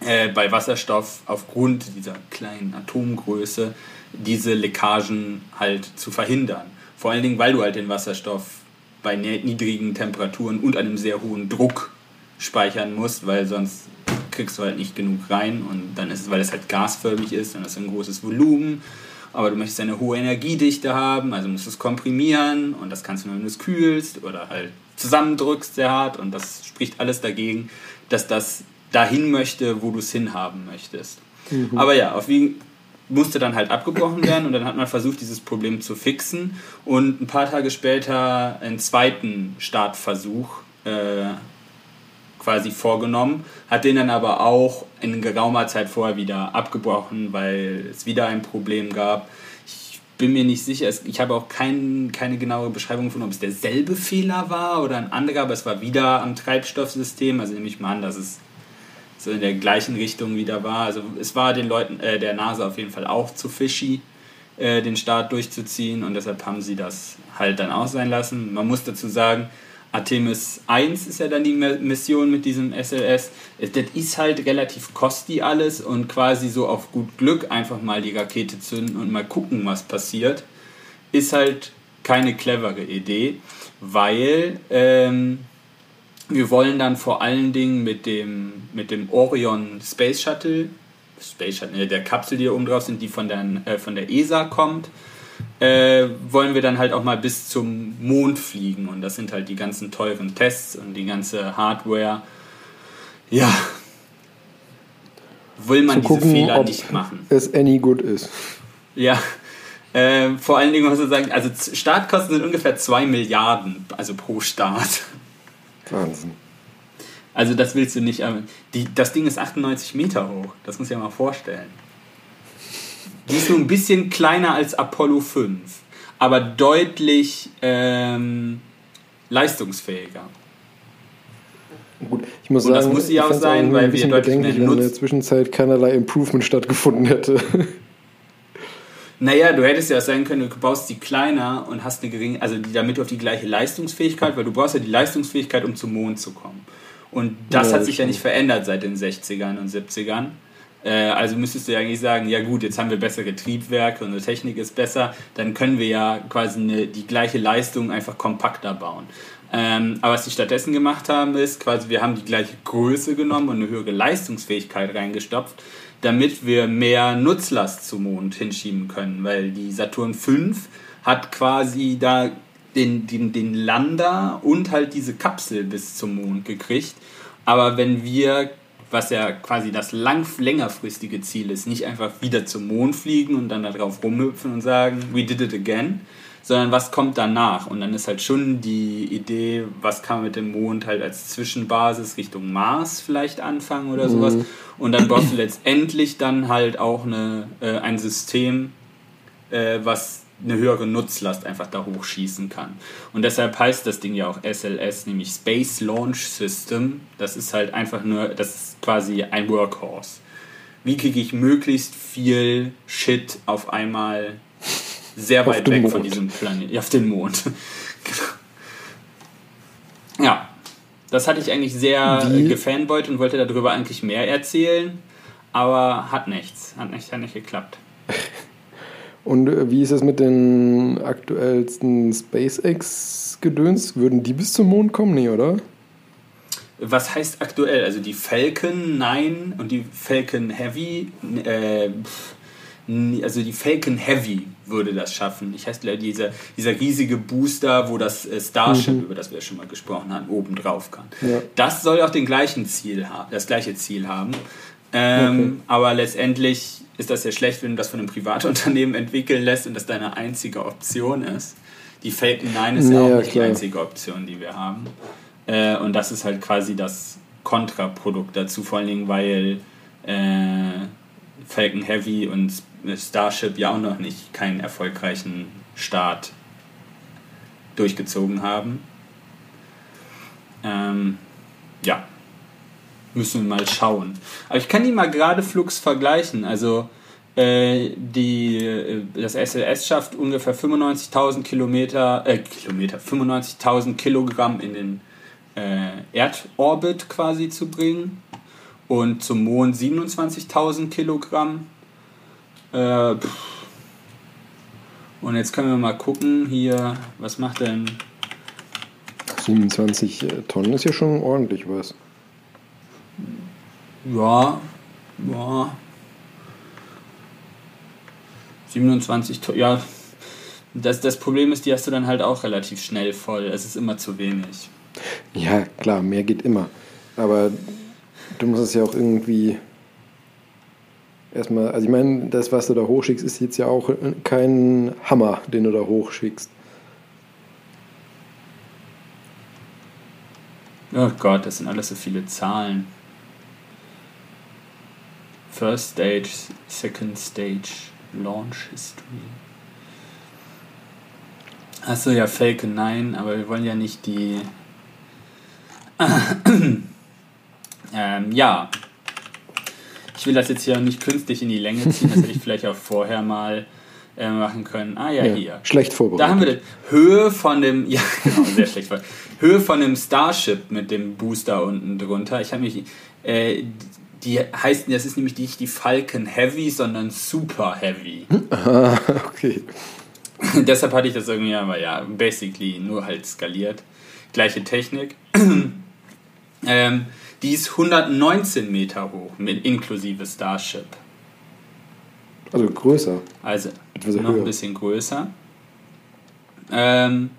äh, bei Wasserstoff aufgrund dieser kleinen Atomgröße diese Leckagen halt zu verhindern. Vor allen Dingen, weil du halt den Wasserstoff bei niedrigen Temperaturen und einem sehr hohen Druck speichern musst, weil sonst kriegst du halt nicht genug rein und dann ist es, weil es halt gasförmig ist, dann ist es ein großes Volumen, aber du möchtest eine hohe Energiedichte haben, also musst du es komprimieren und das kannst du nur, wenn du es kühlst oder halt zusammendrückst sehr hart und das spricht alles dagegen, dass das dahin möchte, wo du es hinhaben möchtest. Mhm. Aber ja, auf wie musste dann halt abgebrochen werden und dann hat man versucht, dieses Problem zu fixen und ein paar Tage später einen zweiten Startversuch äh, quasi vorgenommen, hat den dann aber auch in geraumer Zeit vorher wieder abgebrochen, weil es wieder ein Problem gab. Ich bin mir nicht sicher, ich habe auch kein, keine genaue Beschreibung von, ob es derselbe Fehler war oder ein anderer, aber es war wieder am Treibstoffsystem, also nehme ich mal an, dass es so in der gleichen Richtung wieder war. Also es war den Leuten, äh, der NASA auf jeden Fall auch zu fishy, äh, den Start durchzuziehen und deshalb haben sie das halt dann auch sein lassen. Man muss dazu sagen, Artemis 1 ist ja dann die Mission mit diesem SLS. Das ist halt relativ kosti alles und quasi so auf gut Glück einfach mal die Rakete zünden und mal gucken, was passiert, ist halt keine clevere Idee, weil ähm, wir wollen dann vor allen Dingen mit dem, mit dem Orion Space Shuttle, Space Shuttle, der Kapsel, die hier oben drauf sind, die von der, äh, von der ESA kommt, äh, wollen wir dann halt auch mal bis zum Mond fliegen. Und das sind halt die ganzen teuren Tests und die ganze Hardware. Ja. Will man Zu diese Fehler nicht machen. Es any good ist. Ja. Äh, vor allen Dingen muss man sagen, also Startkosten sind ungefähr 2 Milliarden, also pro Start. Wahnsinn. Also das willst du nicht. Ähm, die, das Ding ist 98 Meter hoch. Das muss ich mir mal vorstellen. Die ist nur ein bisschen kleiner als Apollo 5, aber deutlich ähm, leistungsfähiger. Gut, ich muss Und sagen, das muss sie auch sein, ein weil wir deutlich mehr wenn in der. Zwischenzeit keinerlei Improvement stattgefunden hätte. Naja, du hättest ja auch sagen können, du baust die kleiner und hast eine geringe, also die, damit du auf die gleiche Leistungsfähigkeit, weil du brauchst ja die Leistungsfähigkeit, um zum Mond zu kommen. Und das Ja, hat sich ja nicht verändert seit den 60ern und 70ern. Äh, also müsstest du ja eigentlich sagen, ja gut, jetzt haben wir bessere Triebwerke und die Technik ist besser, dann können wir ja quasi eine, die gleiche Leistung einfach kompakter bauen. Ähm, aber was die stattdessen gemacht haben, ist quasi, wir haben die gleiche Größe genommen und eine höhere Leistungsfähigkeit reingestopft, damit wir mehr Nutzlast zum Mond hinschieben können, weil die Saturn V hat quasi da den, den, den Lander und halt diese Kapsel bis zum Mond gekriegt. Aber wenn wir, was ja quasi das lang, längerfristige Ziel ist, nicht einfach wieder zum Mond fliegen und dann darauf rumhüpfen und sagen, we did it again, sondern was kommt danach? Und dann ist halt schon die Idee, was kann man mit dem Mond halt als Zwischenbasis Richtung Mars vielleicht anfangen oder sowas. Und dann brauchst du letztendlich dann halt auch eine, äh, ein System, äh, was eine höhere Nutzlast einfach da hochschießen kann. Und deshalb heißt das Ding ja auch SLS, nämlich Space Launch System. Das ist halt einfach nur, das ist quasi ein Workhorse. Wie kriege ich möglichst viel Shit auf einmal sehr weit weg von Mond. diesem Planeten, ja, auf den Mond. ja, das hatte ich eigentlich sehr Wie- gefanboyt und wollte darüber eigentlich mehr erzählen, aber hat nichts, hat nicht, hat nicht geklappt. Und äh, wie ist es mit den aktuellsten SpaceX-Gedöns? Würden die bis zum Mond kommen? Nee, oder? Was heißt aktuell? Also die Falcon 9 und die Falcon Heavy, äh, also die Falcon Heavy würde das schaffen. Ich heißt dieser, dieser riesige Booster, wo das äh, Starship, über das wir schon mal gesprochen haben, oben drauf kann. Ja. Das soll auch den gleichen Ziel haben, das gleiche Ziel haben. Ähm, Aber letztendlich ist das ja schlecht, wenn du das von einem Privatunternehmen entwickeln lässt und das deine einzige Option ist. Die Falcon 9 ist ja Ja, auch nicht klar. die einzige Option, die wir haben. Äh, und das ist halt quasi das Kontraprodukt dazu, vor allen Dingen, weil äh, Falcon Heavy und Starship ja auch noch nicht keinen erfolgreichen Start durchgezogen haben. Ähm, ja, müssen wir mal schauen. Aber ich kann die mal gerade flugs vergleichen. Also äh, die, äh, das SLS schafft ungefähr 95.000 Kilometer, äh, Kilometer, 95.000 Kilogramm in den äh, Erdorbit quasi zu bringen und zum Mond 27.000 Kilogramm. Äh, und jetzt können wir mal gucken hier, was macht denn 27 äh, Tonnen ist ja schon ordentlich was. Ja, ja. 27, To- ja. Das, das Problem ist, die hast du dann halt auch relativ schnell voll. Es ist immer zu wenig. Ja, klar, mehr geht immer. Aber du musst es ja auch irgendwie erstmal, also ich meine, das, was du da hochschickst, ist jetzt ja auch kein Hammer, den du da hochschickst. Oh Gott, das sind alles so viele Zahlen. First Stage, Second Stage, Launch History. Achso, ja, Falcon 9, aber wir wollen ja nicht die. ähm, ja. Ich will das jetzt hier nicht künstlich in die Länge ziehen, das hätte ich vielleicht auch vorher mal äh, machen können. Ah ja, hier. Schlecht vorbereitet. Da haben wir das. Höhe von dem, ja genau, sehr schlecht. vor- Höhe von dem Starship mit dem Booster unten drunter. Ich habe mich, äh, die heißt, das ist nämlich nicht die Falcon Heavy, sondern Super Heavy. Ah, okay. Deshalb hatte ich das irgendwie, aber ja, basically nur halt skaliert. Gleiche Technik. ähm, die ist 119 Meter hoch, mit inklusive Starship. Also größer. Also Etwas noch ein höher. bisschen größer. Ähm,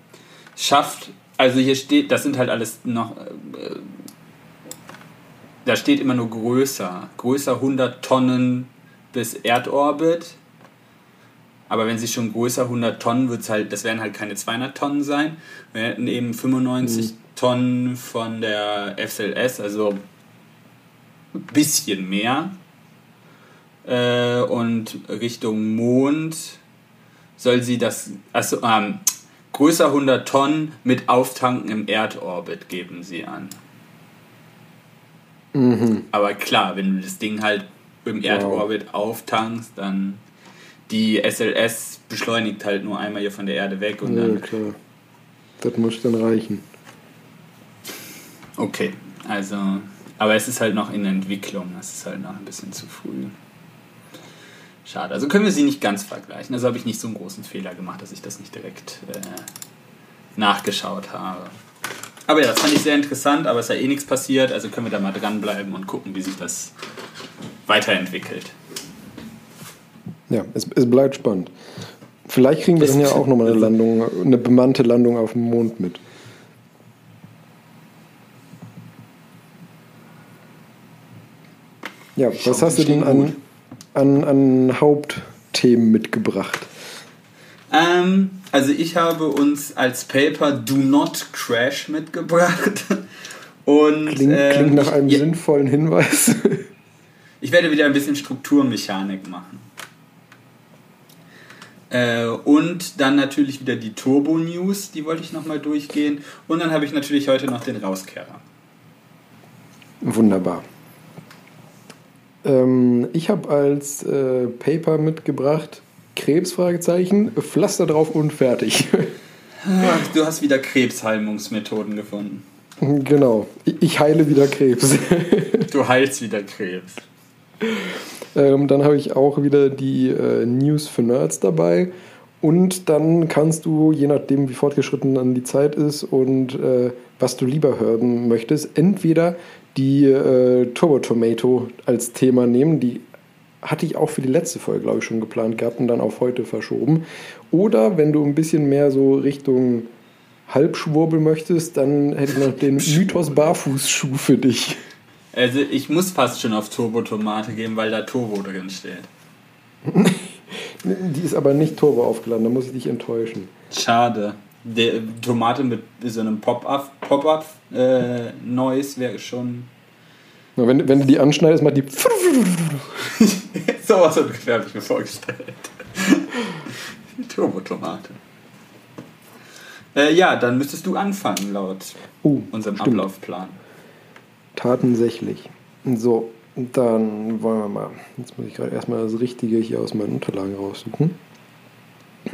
schafft, also hier steht, das sind halt alles noch, äh, da steht immer nur größer. Größer 100 Tonnen bis Erdorbit. Aber wenn sie schon größer 100 Tonnen wird halt, das werden halt keine 200 Tonnen sein. Wir hätten eben 95 Tonnen von der FSLS, also ein bisschen mehr. Äh, und Richtung Mond soll sie das, also ähm, größer 100 Tonnen mit Auftanken im Erdorbit geben sie an. Mhm. Aber klar, wenn du das Ding halt im Erdorbit wow. auftankst, dann die SLS beschleunigt halt nur einmal hier von der Erde weg und ja, dann. klar. Das muss dann reichen. Okay, also. Aber es ist halt noch in Entwicklung, es ist halt noch ein bisschen zu früh. Schade. Also können wir sie nicht ganz vergleichen. Also habe ich nicht so einen großen Fehler gemacht, dass ich das nicht direkt äh, nachgeschaut habe. Aber ja, das fand ich sehr interessant, aber es ist ja eh nichts passiert, also können wir da mal dranbleiben und gucken, wie sich das weiterentwickelt. Ja, es, es bleibt spannend. Vielleicht kriegen wir dann ja auch nochmal eine Landung, eine bemannte Landung auf dem Mond mit. Ja, was hast du denn an, an, an Hauptthemen mitgebracht? Ähm, also ich habe uns als Paper Do Not Crash mitgebracht. Und, klingt, ähm, klingt nach einem ich, sinnvollen Hinweis. ich werde wieder ein bisschen Strukturmechanik machen. Äh, und dann natürlich wieder die Turbo News, die wollte ich nochmal durchgehen. Und dann habe ich natürlich heute noch den Rauskehrer. Wunderbar. Ähm, ich habe als äh, Paper mitgebracht Krebs, Fragezeichen, Pflaster drauf und fertig. Ach, du hast wieder Krebsheilungsmethoden gefunden. Genau. Ich heile wieder Krebs. du heilst wieder Krebs. Ähm, dann habe ich auch wieder die äh, News für Nerds dabei. Und dann kannst du, je nachdem, wie fortgeschritten dann die Zeit ist und äh, was du lieber hören möchtest, entweder die äh, Turbo Tomato als Thema nehmen. Die hatte ich auch für die letzte Folge, glaube ich, schon geplant gehabt und dann auf heute verschoben. Oder wenn du ein bisschen mehr so Richtung Halbschwurbel möchtest, dann hätte ich noch den Mythos Barfußschuh für dich. Also ich muss fast schon auf Turbo-Tomate gehen, weil da Turbo drin steht. Die ist aber nicht Turbo aufgeladen, da muss ich dich enttäuschen. Schade. Der Tomate mit so einem Pop-Up-Noise äh, wäre schon ja, wenn, wenn du die anschneidest, macht die. so was ungefähr habe ich mir vorgestellt. die Turbotomate. Äh, ja, dann müsstest du anfangen, laut uh, unserem stimmt. Ablaufplan. Tatsächlich. So, dann wollen wir mal. Jetzt muss ich gerade erstmal das Richtige hier aus meinen Unterlagen raussuchen.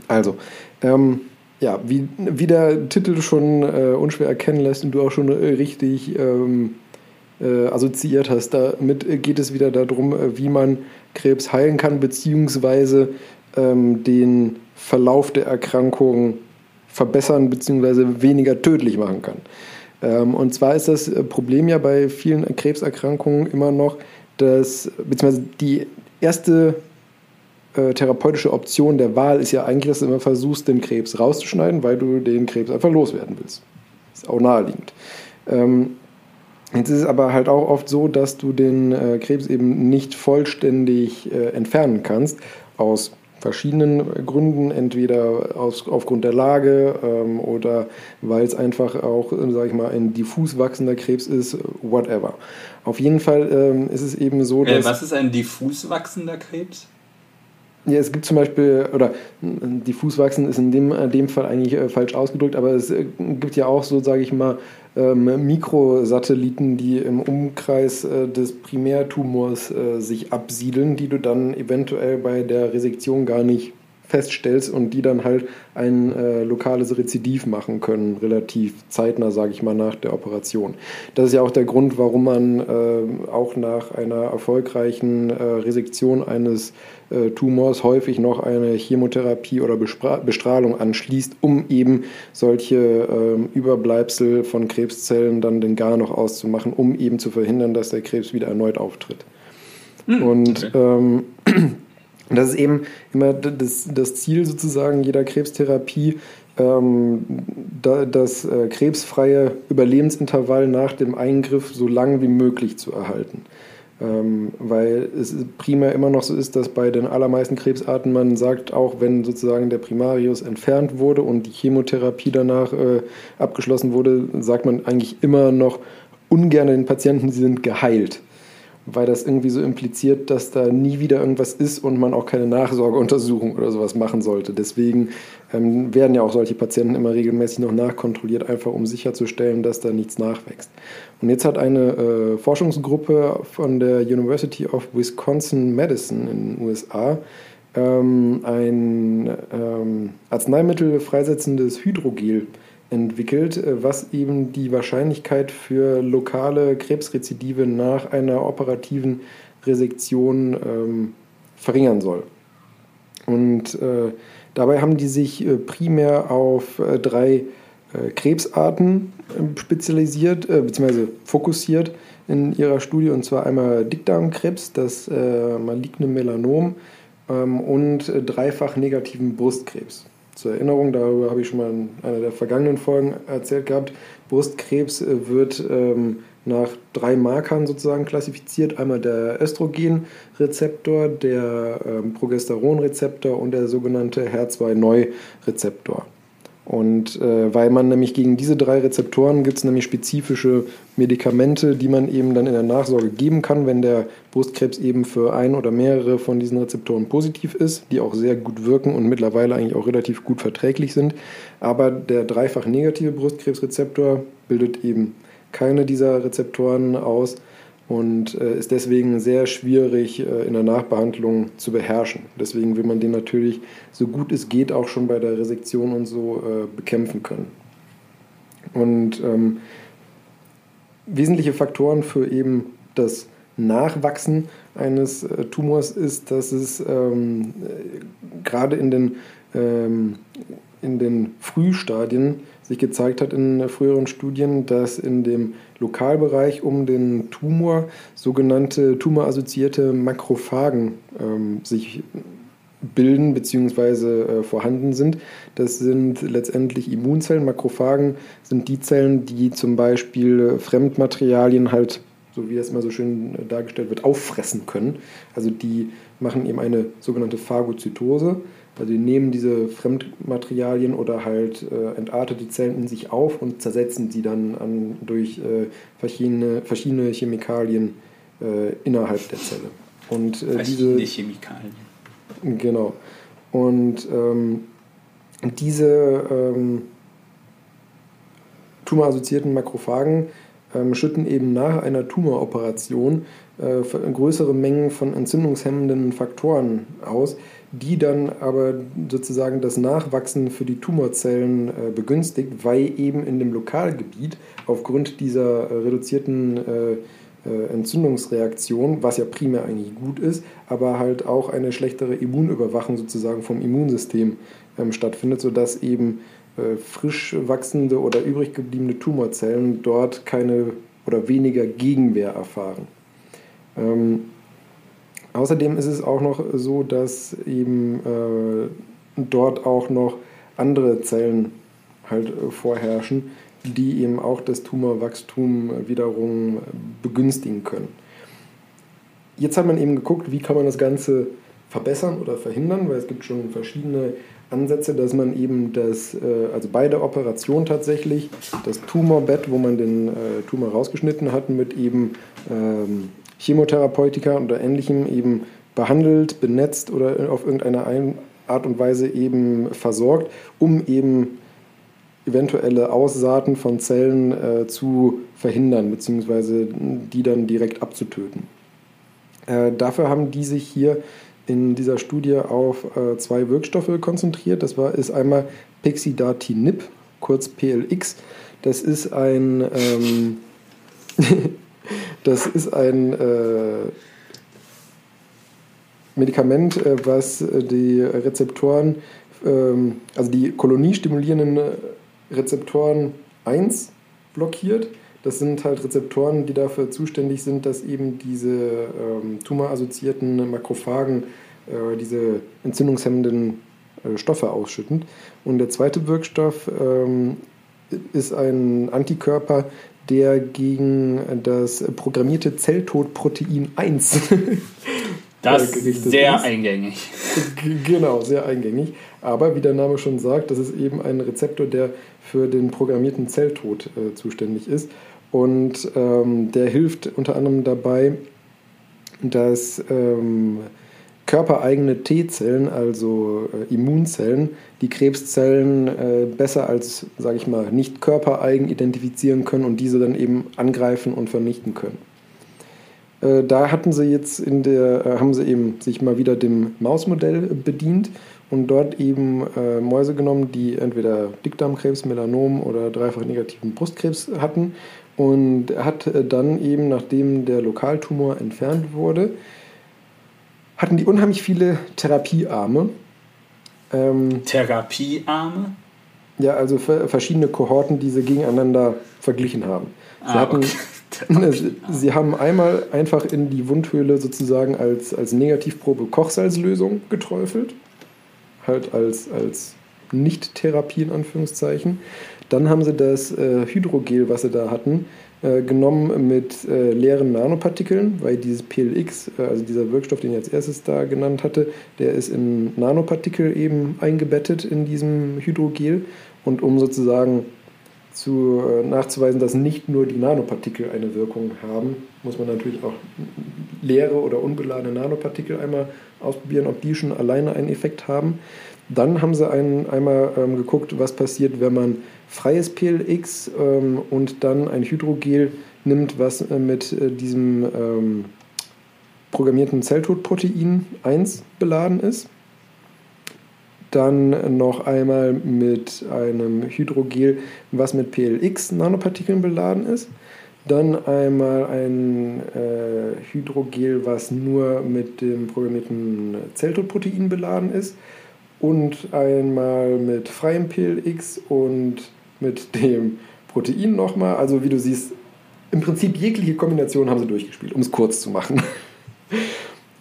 Also, ähm, ja, wie, wie der Titel schon äh, unschwer erkennen lässt und du auch schon äh, richtig ähm, äh, assoziiert hast. Damit geht es wieder darum, äh, wie man Krebs heilen kann, beziehungsweise ähm, den Verlauf der Erkrankung verbessern, beziehungsweise weniger tödlich machen kann. Ähm, und zwar ist das Problem ja bei vielen Krebserkrankungen immer noch, dass, beziehungsweise die erste äh, therapeutische Option der Wahl ist ja eigentlich, dass du immer versuchst, den Krebs rauszuschneiden, weil du den Krebs einfach loswerden willst. Ist auch naheliegend. Ähm, Jetzt ist es aber halt auch oft so, dass du den äh, Krebs eben nicht vollständig äh, entfernen kannst, aus verschiedenen Gründen, entweder aus, aufgrund der Lage ähm, oder weil es einfach auch, sage ich mal, ein diffus wachsender Krebs ist, whatever. Auf jeden Fall ähm, ist es eben so, äh, dass... Äh, was ist ein diffus wachsender Krebs? Ja, es gibt zum Beispiel, oder diffus wachsen ist in dem, in dem Fall eigentlich äh, falsch ausgedrückt, aber es äh, gibt ja auch so, sage ich mal, ähm, Mikrosatelliten, die im Umkreis äh, des Primärtumors äh, sich absiedeln, die du dann eventuell bei der Resektion gar nicht feststellst und die dann halt ein äh, lokales Rezidiv machen können, relativ zeitnah, sage ich mal, nach der Operation. Das ist ja auch der Grund, warum man äh, auch nach einer erfolgreichen äh, Resektion eines äh, Tumors häufig noch eine Chemotherapie oder Bestrahlung anschließt, um eben solche ähm, Überbleibsel von Krebszellen dann den gar noch auszumachen, um eben zu verhindern, dass der Krebs wieder erneut auftritt. Mhm, und okay. ähm, das ist eben immer das, das Ziel sozusagen jeder Krebstherapie, ähm, da, das äh, krebsfreie Überlebensintervall nach dem Eingriff so lang wie möglich zu erhalten. Ähm, weil es primär immer noch so ist, dass bei den allermeisten Krebsarten man sagt, auch wenn sozusagen der Primarius entfernt wurde und die Chemotherapie danach äh, abgeschlossen wurde, sagt man eigentlich immer noch ungern den Patienten, sie sind geheilt. Weil das irgendwie so impliziert, dass da nie wieder irgendwas ist und man auch keine Nachsorgeuntersuchung oder sowas machen sollte. Deswegen ähm, werden ja auch solche Patienten immer regelmäßig noch nachkontrolliert, einfach um sicherzustellen, dass da nichts nachwächst. Und jetzt hat eine äh, Forschungsgruppe von der University of Wisconsin-Madison in den USA ähm, ein ähm, Arzneimittel freisetzendes Hydrogel entwickelt, äh, was eben die Wahrscheinlichkeit für lokale Krebsrezidive nach einer operativen Resektion ähm, verringern soll. Und äh, dabei haben die sich äh, primär auf äh, drei äh, Krebsarten ähm, spezialisiert bzw. fokussiert in ihrer Studie, und zwar einmal Dickdarmkrebs, das maligne Melanom ähm, und dreifach negativen Brustkrebs. Zur Erinnerung, darüber habe ich schon mal in einer der vergangenen Folgen erzählt gehabt, Brustkrebs äh, wird ähm, nach drei Markern sozusagen klassifiziert. Einmal der Östrogenrezeptor, der ähm, Progesteronrezeptor und der sogenannte HER2-Neu-Rezeptor. Und äh, weil man nämlich gegen diese drei Rezeptoren gibt es nämlich spezifische Medikamente, die man eben dann in der Nachsorge geben kann, wenn der Brustkrebs eben für ein oder mehrere von diesen Rezeptoren positiv ist, die auch sehr gut wirken und mittlerweile eigentlich auch relativ gut verträglich sind. Aber der dreifach negative Brustkrebsrezeptor bildet eben keine dieser Rezeptoren aus und äh, ist deswegen sehr schwierig äh, in der Nachbehandlung zu beherrschen. Deswegen will man den natürlich so gut es geht auch schon bei der Resektion und so äh, bekämpfen können. Und ähm, wesentliche Faktoren für eben das Nachwachsen eines Tumors ist, dass es ähm, gerade in den, ähm, in den Frühstadien sich gezeigt hat in früheren Studien, dass in dem Lokalbereich um den Tumor sogenannte tumorassoziierte Makrophagen ähm, sich bilden bzw. Äh, vorhanden sind. Das sind letztendlich Immunzellen. Makrophagen sind die Zellen, die zum Beispiel Fremdmaterialien halt, so wie es immer so schön dargestellt wird, auffressen können. Also die machen eben eine sogenannte Phagozytose. Also die nehmen diese Fremdmaterialien oder halt äh, entartete Zellen in sich auf und zersetzen sie dann an, durch äh, verschiedene, verschiedene Chemikalien äh, innerhalb der Zelle. Und, äh, verschiedene diese, Chemikalien. Genau. Und ähm, diese ähm, tumorassoziierten Makrophagen ähm, schütten eben nach einer Tumoroperation äh, größere Mengen von entzündungshemmenden Faktoren aus, die dann aber sozusagen das Nachwachsen für die Tumorzellen äh, begünstigt, weil eben in dem Lokalgebiet aufgrund dieser äh, reduzierten äh, äh, Entzündungsreaktion, was ja primär eigentlich gut ist, aber halt auch eine schlechtere Immunüberwachung sozusagen vom Immunsystem ähm, stattfindet, sodass eben äh, frisch wachsende oder übrig gebliebene Tumorzellen dort keine oder weniger Gegenwehr erfahren. Ähm, Außerdem ist es auch noch so, dass eben äh, dort auch noch andere Zellen halt äh, vorherrschen, die eben auch das Tumorwachstum wiederum begünstigen können. Jetzt hat man eben geguckt, wie kann man das Ganze verbessern oder verhindern, weil es gibt schon verschiedene Ansätze, dass man eben das, äh, also bei der Operation tatsächlich, das Tumorbett, wo man den äh, Tumor rausgeschnitten hat, mit eben ähm, Chemotherapeutika oder ähnlichem eben behandelt, benetzt oder auf irgendeine Art und Weise eben versorgt, um eben eventuelle Aussaaten von Zellen äh, zu verhindern, beziehungsweise die dann direkt abzutöten. Äh, dafür haben die sich hier in dieser Studie auf äh, zwei Wirkstoffe konzentriert. Das war, ist einmal Pexidatinib, kurz PLX. Das ist ein ähm, Das ist ein äh, Medikament, äh, was äh, die Rezeptoren, ähm, also die koloniestimulierenden Rezeptoren 1 blockiert. Das sind halt Rezeptoren, die dafür zuständig sind, dass eben diese ähm, tumorassoziierten Makrophagen äh, diese entzündungshemmenden äh, Stoffe ausschütten. Und der zweite Wirkstoff ähm, ist ein Antikörper, der gegen das programmierte Zelltodprotein 1 das ist sehr ist. eingängig. Genau, sehr eingängig. Aber wie der Name schon sagt, das ist eben ein Rezeptor, der für den programmierten Zelltod äh, zuständig ist. Und ähm, der hilft unter anderem dabei, dass ähm, körpereigene T-Zellen, also äh, Immunzellen, die Krebszellen äh, besser als, sage ich mal, nicht körpereigen identifizieren können und diese dann eben angreifen und vernichten können. Äh, da hatten sie jetzt in der, äh, haben sie eben sich mal wieder dem Mausmodell bedient und dort eben äh, Mäuse genommen, die entweder Dickdarmkrebs, Melanom oder dreifach negativen Brustkrebs hatten und hat äh, dann eben, nachdem der Lokaltumor entfernt wurde, hatten die unheimlich viele Therapiearme. Ähm, Therapiearme? Ja, also verschiedene Kohorten, die sie gegeneinander verglichen haben. Sie, ah, hatten, okay. sie haben einmal einfach in die Wundhöhle sozusagen als, als Negativprobe Kochsalzlösung geträufelt, halt als, als Nicht-Therapie in Anführungszeichen. Dann haben sie das äh, Hydrogel, was sie da hatten, äh, genommen mit äh, leeren Nanopartikeln, weil dieses PLX, äh, also dieser Wirkstoff, den ich als erstes da genannt hatte, der ist in Nanopartikel eben eingebettet in diesem Hydrogel. Und um sozusagen zu, äh, nachzuweisen, dass nicht nur die Nanopartikel eine Wirkung haben, muss man natürlich auch leere oder unbeladene Nanopartikel einmal ausprobieren, ob die schon alleine einen Effekt haben. Dann haben sie einen, einmal ähm, geguckt, was passiert, wenn man freies PLX ähm, und dann ein Hydrogel nimmt, was äh, mit äh, diesem ähm, programmierten Zelltodprotein 1 beladen ist. Dann noch einmal mit einem Hydrogel, was mit PLX Nanopartikeln beladen ist. Dann einmal ein äh, Hydrogel, was nur mit dem programmierten Zelltodprotein beladen ist. Und einmal mit freiem PLX und mit dem Protein nochmal. Also wie du siehst, im Prinzip jegliche Kombination haben sie durchgespielt, um es kurz zu machen.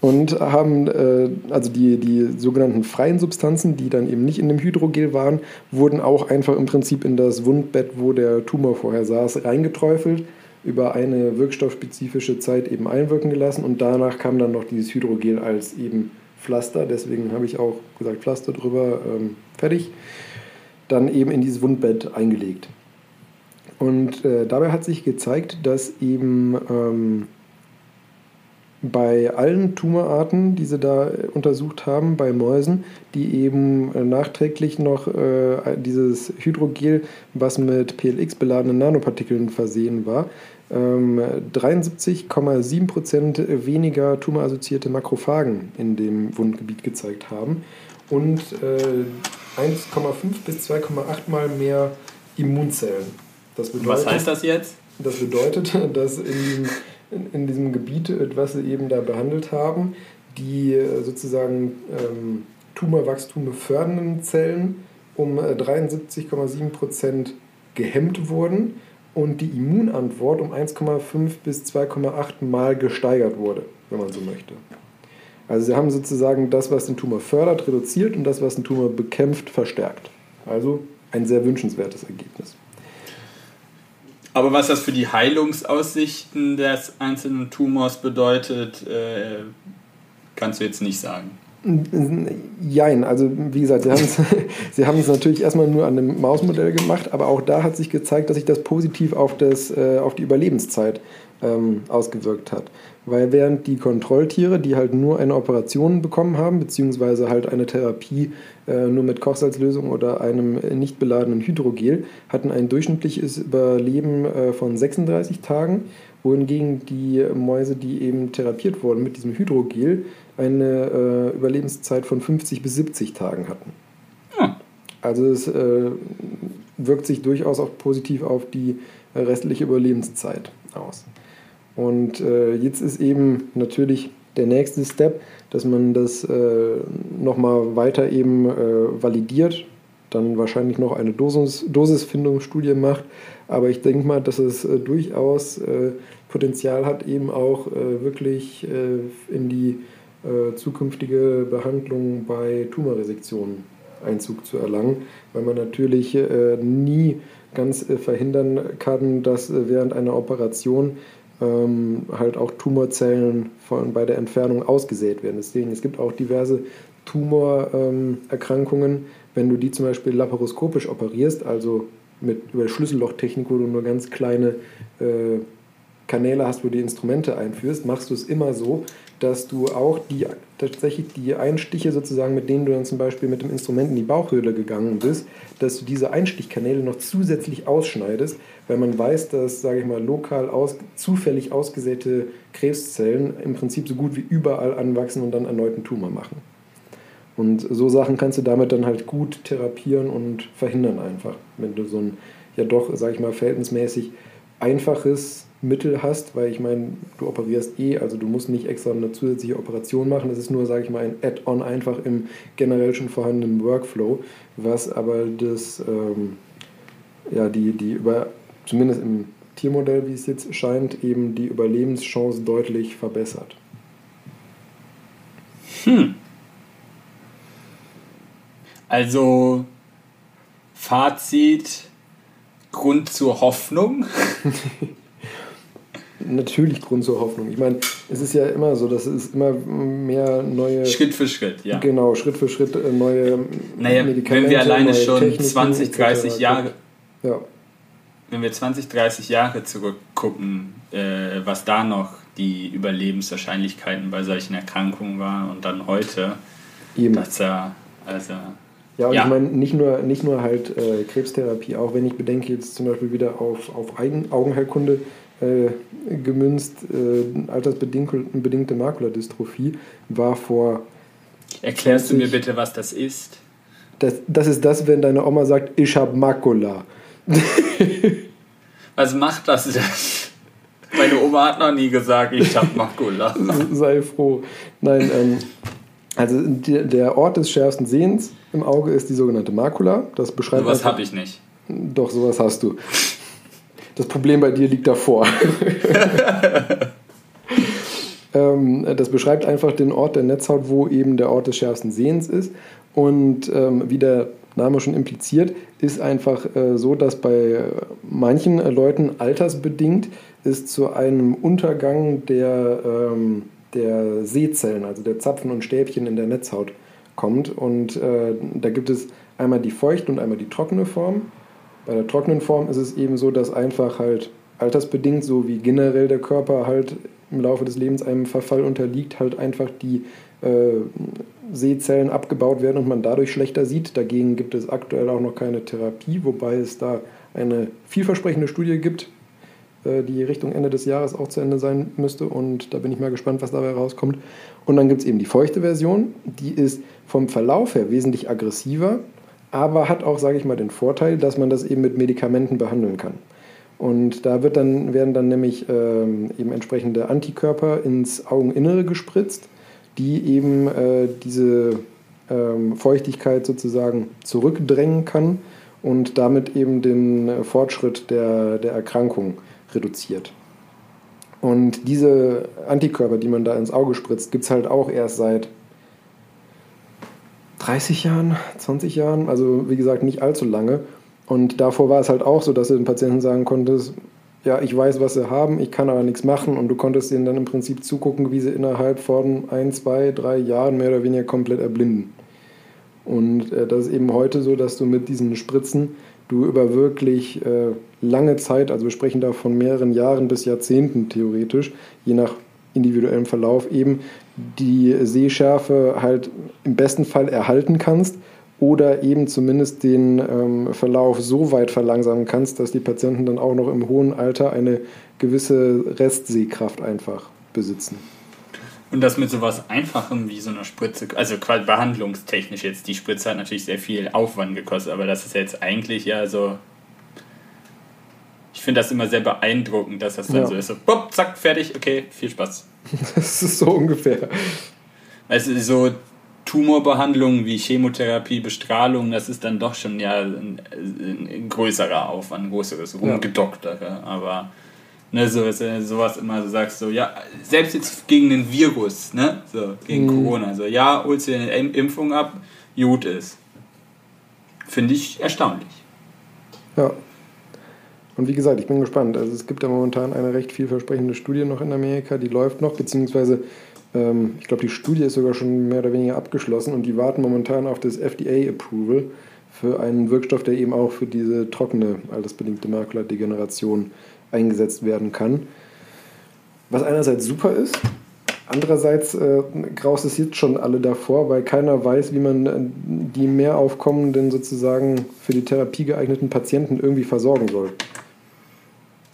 Und haben äh, also die, die sogenannten freien Substanzen, die dann eben nicht in dem Hydrogel waren, wurden auch einfach im Prinzip in das Wundbett, wo der Tumor vorher saß, reingeträufelt, über eine wirkstoffspezifische Zeit eben einwirken gelassen und danach kam dann noch dieses Hydrogel als eben Pflaster, deswegen habe ich auch gesagt Pflaster drüber, ähm, fertig dann eben in dieses Wundbett eingelegt. Und äh, dabei hat sich gezeigt, dass eben ähm, bei allen Tumorarten, die sie da untersucht haben, bei Mäusen, die eben äh, nachträglich noch äh, dieses Hydrogel, was mit PLX beladenen Nanopartikeln versehen war, ähm, 73,7% weniger tumorassoziierte Makrophagen in dem Wundgebiet gezeigt haben und äh, 1,5 bis 2,8 Mal mehr Immunzellen. Das bedeutet, Was heißt das jetzt? Das bedeutet, dass in diesem, in, diesem Gebiet, was sie eben da behandelt haben, die äh, sozusagen ähm, Tumorwachstume fördernden Zellen um 73,7 äh, Prozent gehemmt wurden und die Immunantwort um 1,5 bis 2,8 Mal gesteigert wurde, wenn man so möchte. Also sie haben sozusagen das, was den Tumor fördert, reduziert und das, was den Tumor bekämpft, verstärkt. Also ein sehr wünschenswertes Ergebnis. Aber was das für die Heilungsaussichten des einzelnen Tumors bedeutet, äh, kannst du jetzt nicht sagen. Jein, also wie gesagt, sie haben es natürlich erstmal nur an dem Mausmodell gemacht, aber auch da hat sich gezeigt, dass sich das positiv auf, das, äh, auf die Überlebenszeit ähm, ausgewirkt hat. Weil während die Kontrolltiere, die halt nur eine Operation bekommen haben, beziehungsweise halt eine Therapie äh, nur mit Kochsalzlösung oder einem nicht beladenen Hydrogel, hatten ein durchschnittliches Überleben äh, von 36 Tagen, wohingegen die Mäuse, die eben therapiert wurden mit diesem Hydrogel, eine äh, Überlebenszeit von 50 bis 70 Tagen hatten. Ja. Also es äh, wirkt sich durchaus auch positiv auf die restliche Überlebenszeit aus. Und äh, jetzt ist eben natürlich der nächste Step, dass man das äh, nochmal weiter eben äh, validiert, dann wahrscheinlich noch eine Dosis, Dosisfindungsstudie macht. Aber ich denke mal, dass es äh, durchaus äh, Potenzial hat, eben auch wirklich in die äh, zukünftige Behandlung bei Tumorresektionen Einzug zu erlangen, weil man natürlich nie ganz verhindern kann, dass während einer Operation ähm, halt auch Tumorzellen von, bei der Entfernung ausgesät werden. Deswegen, es gibt auch diverse Tumorerkrankungen, ähm, wenn du die zum Beispiel laparoskopisch operierst, also mit über Schlüssellochtechnik, wo du nur ganz kleine äh, Kanäle hast, wo du die Instrumente einführst, machst du es immer so, dass du auch die tatsächlich die Einstiche sozusagen, mit denen du dann zum Beispiel mit dem Instrument in die Bauchhöhle gegangen bist, dass du diese Einstichkanäle noch zusätzlich ausschneidest, weil man weiß, dass, sage ich mal, lokal aus, zufällig ausgesäte Krebszellen im Prinzip so gut wie überall anwachsen und dann erneut einen Tumor machen. Und so Sachen kannst du damit dann halt gut therapieren und verhindern einfach, wenn du so ein, ja doch, sag ich mal, verhältnismäßig einfaches Mittel hast, weil ich meine, du operierst eh, also du musst nicht extra eine zusätzliche Operation machen, das ist nur, sage ich mal, ein Add-on einfach im generell schon vorhandenen Workflow, was aber das, ähm, ja, die, die über, zumindest im Tiermodell, wie es jetzt scheint, eben die Überlebenschance deutlich verbessert. Hm. Also, Fazit, Grund zur Hoffnung. natürlich Grund zur Hoffnung. Ich meine, es ist ja immer so, dass es immer mehr neue. Schritt für Schritt, ja. Genau, Schritt für Schritt äh, neue naja, Medikamente. Wenn wir alleine schon Techniken 20, 30 Jahre. Ja. Wenn wir 20, 30 Jahre zurückgucken, äh, was da noch die Überlebenswahrscheinlichkeiten bei solchen Erkrankungen waren und dann heute. Eben. Das ja, also. Ja, und ja. ich meine, nicht nur, nicht nur halt äh, Krebstherapie, auch wenn ich bedenke jetzt zum Beispiel wieder auf, auf Augenheilkunde, äh, gemünzt, äh, altersbedingte Makuladystrophie, war vor. Erklärst 20, du mir bitte, was das ist? Das, das ist das, wenn deine Oma sagt, ich habe Makula. was macht das denn? Meine Oma hat noch nie gesagt, ich habe Makula. Sei froh. Nein, ähm, also der Ort des schärfsten Sehens im Auge ist die sogenannte Makula. Das beschreibt. Sowas habe ich nicht. Doch, sowas hast du. Das Problem bei dir liegt davor. ähm, das beschreibt einfach den Ort der Netzhaut, wo eben der Ort des schärfsten Sehens ist. Und ähm, wie der Name schon impliziert, ist einfach äh, so, dass bei manchen Leuten altersbedingt es zu einem Untergang der, ähm, der Sehzellen, also der Zapfen und Stäbchen in der Netzhaut kommt. Und äh, da gibt es einmal die feuchte und einmal die trockene Form. Bei der trockenen Form ist es eben so, dass einfach halt altersbedingt, so wie generell der Körper halt im Laufe des Lebens einem Verfall unterliegt, halt einfach die äh, Sehzellen abgebaut werden und man dadurch schlechter sieht. Dagegen gibt es aktuell auch noch keine Therapie, wobei es da eine vielversprechende Studie gibt, die Richtung Ende des Jahres auch zu Ende sein müsste. Und da bin ich mal gespannt, was dabei rauskommt. Und dann gibt es eben die feuchte Version, die ist vom Verlauf her wesentlich aggressiver, aber hat auch, sage ich mal, den Vorteil, dass man das eben mit Medikamenten behandeln kann. Und da wird dann, werden dann nämlich ähm, eben entsprechende Antikörper ins Augeninnere gespritzt, die eben äh, diese ähm, Feuchtigkeit sozusagen zurückdrängen kann und damit eben den äh, Fortschritt der, der Erkrankung reduziert. Und diese Antikörper, die man da ins Auge spritzt, gibt es halt auch erst seit 30 Jahren, 20 Jahren, also wie gesagt nicht allzu lange. Und davor war es halt auch so, dass du den Patienten sagen konntest, ja, ich weiß, was sie haben, ich kann aber nichts machen. Und du konntest ihnen dann im Prinzip zugucken, wie sie innerhalb von ein, zwei, drei Jahren mehr oder weniger komplett erblinden. Und äh, das ist eben heute so, dass du mit diesen Spritzen du über wirklich äh, lange Zeit, also wir sprechen da von mehreren Jahren bis Jahrzehnten theoretisch, je nach individuellem Verlauf, eben die Sehschärfe halt im besten Fall erhalten kannst oder eben zumindest den ähm, Verlauf so weit verlangsamen kannst, dass die Patienten dann auch noch im hohen Alter eine gewisse Restsehkraft einfach besitzen. Und das mit sowas Einfachem wie so einer Spritze, also quasi behandlungstechnisch jetzt, die Spritze hat natürlich sehr viel Aufwand gekostet, aber das ist jetzt eigentlich ja so. Ich finde das immer sehr beeindruckend, dass das dann ja. so ist. So, bupp, zack, fertig, okay, viel Spaß. Das ist so ungefähr. Also so Tumorbehandlungen wie Chemotherapie, Bestrahlung, das ist dann doch schon ja ein, ein größerer Aufwand, ein größeres, rumgedocktere. Ja. Aber ne, so, sowas immer so sagst, so, ja, selbst jetzt gegen den Virus, ne, so, gegen mhm. Corona, so, ja, holst du eine Impfung ab, gut ist. Finde ich erstaunlich. Ja. Und wie gesagt, ich bin gespannt. Also es gibt ja momentan eine recht vielversprechende Studie noch in Amerika, die läuft noch, beziehungsweise ähm, ich glaube, die Studie ist sogar schon mehr oder weniger abgeschlossen und die warten momentan auf das FDA-Approval für einen Wirkstoff, der eben auch für diese trockene altersbedingte Makuladegeneration eingesetzt werden kann. Was einerseits super ist, andererseits äh, graust es jetzt schon alle davor, weil keiner weiß, wie man äh, die mehr aufkommenden sozusagen für die Therapie geeigneten Patienten irgendwie versorgen soll.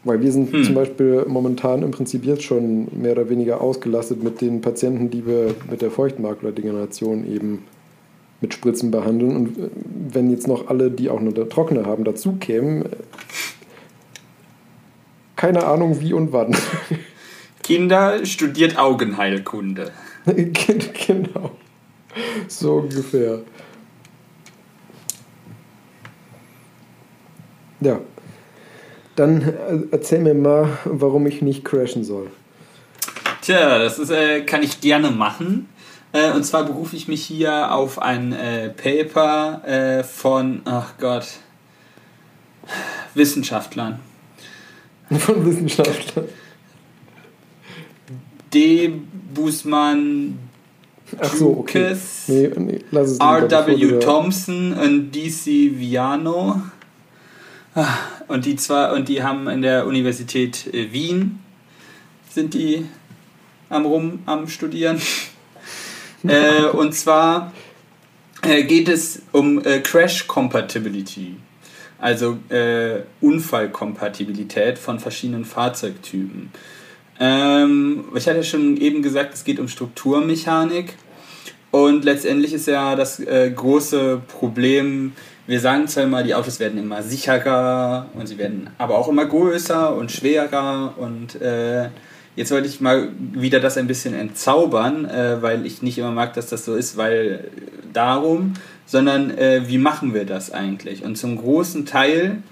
Weil wir sind hm. zum Beispiel momentan im Prinzip jetzt schon mehr oder weniger ausgelastet mit den Patienten, die wir mit der Feuchtmaklerdegeneration eben mit Spritzen behandeln. Und äh, wenn jetzt noch alle, die auch eine trockene haben, dazu kämen, äh, keine Ahnung wie und wann. Kinder studiert Augenheilkunde. genau. So ungefähr. Ja. Dann äh, erzähl mir mal, warum ich nicht crashen soll. Tja, das ist, äh, kann ich gerne machen. Äh, und zwar berufe ich mich hier auf ein äh, Paper äh, von, ach Gott, Wissenschaftlern. Von Wissenschaftlern. D. Busman Ach so, okay. Nee, nee, lass es R.W. Thompson und D.C. Viano. Und die zwei, und die haben in der Universität äh, Wien sind die am rum am studieren. äh, und zwar äh, geht es um äh, Crash Compatibility, also äh, Unfallkompatibilität von verschiedenen Fahrzeugtypen. Ähm, ich hatte schon eben gesagt, es geht um Strukturmechanik. Und letztendlich ist ja das äh, große Problem, wir sagen zwar immer, die Autos werden immer sicherer und sie werden aber auch immer größer und schwerer. Und äh, jetzt wollte ich mal wieder das ein bisschen entzaubern, äh, weil ich nicht immer mag, dass das so ist, weil darum, sondern äh, wie machen wir das eigentlich? Und zum großen Teil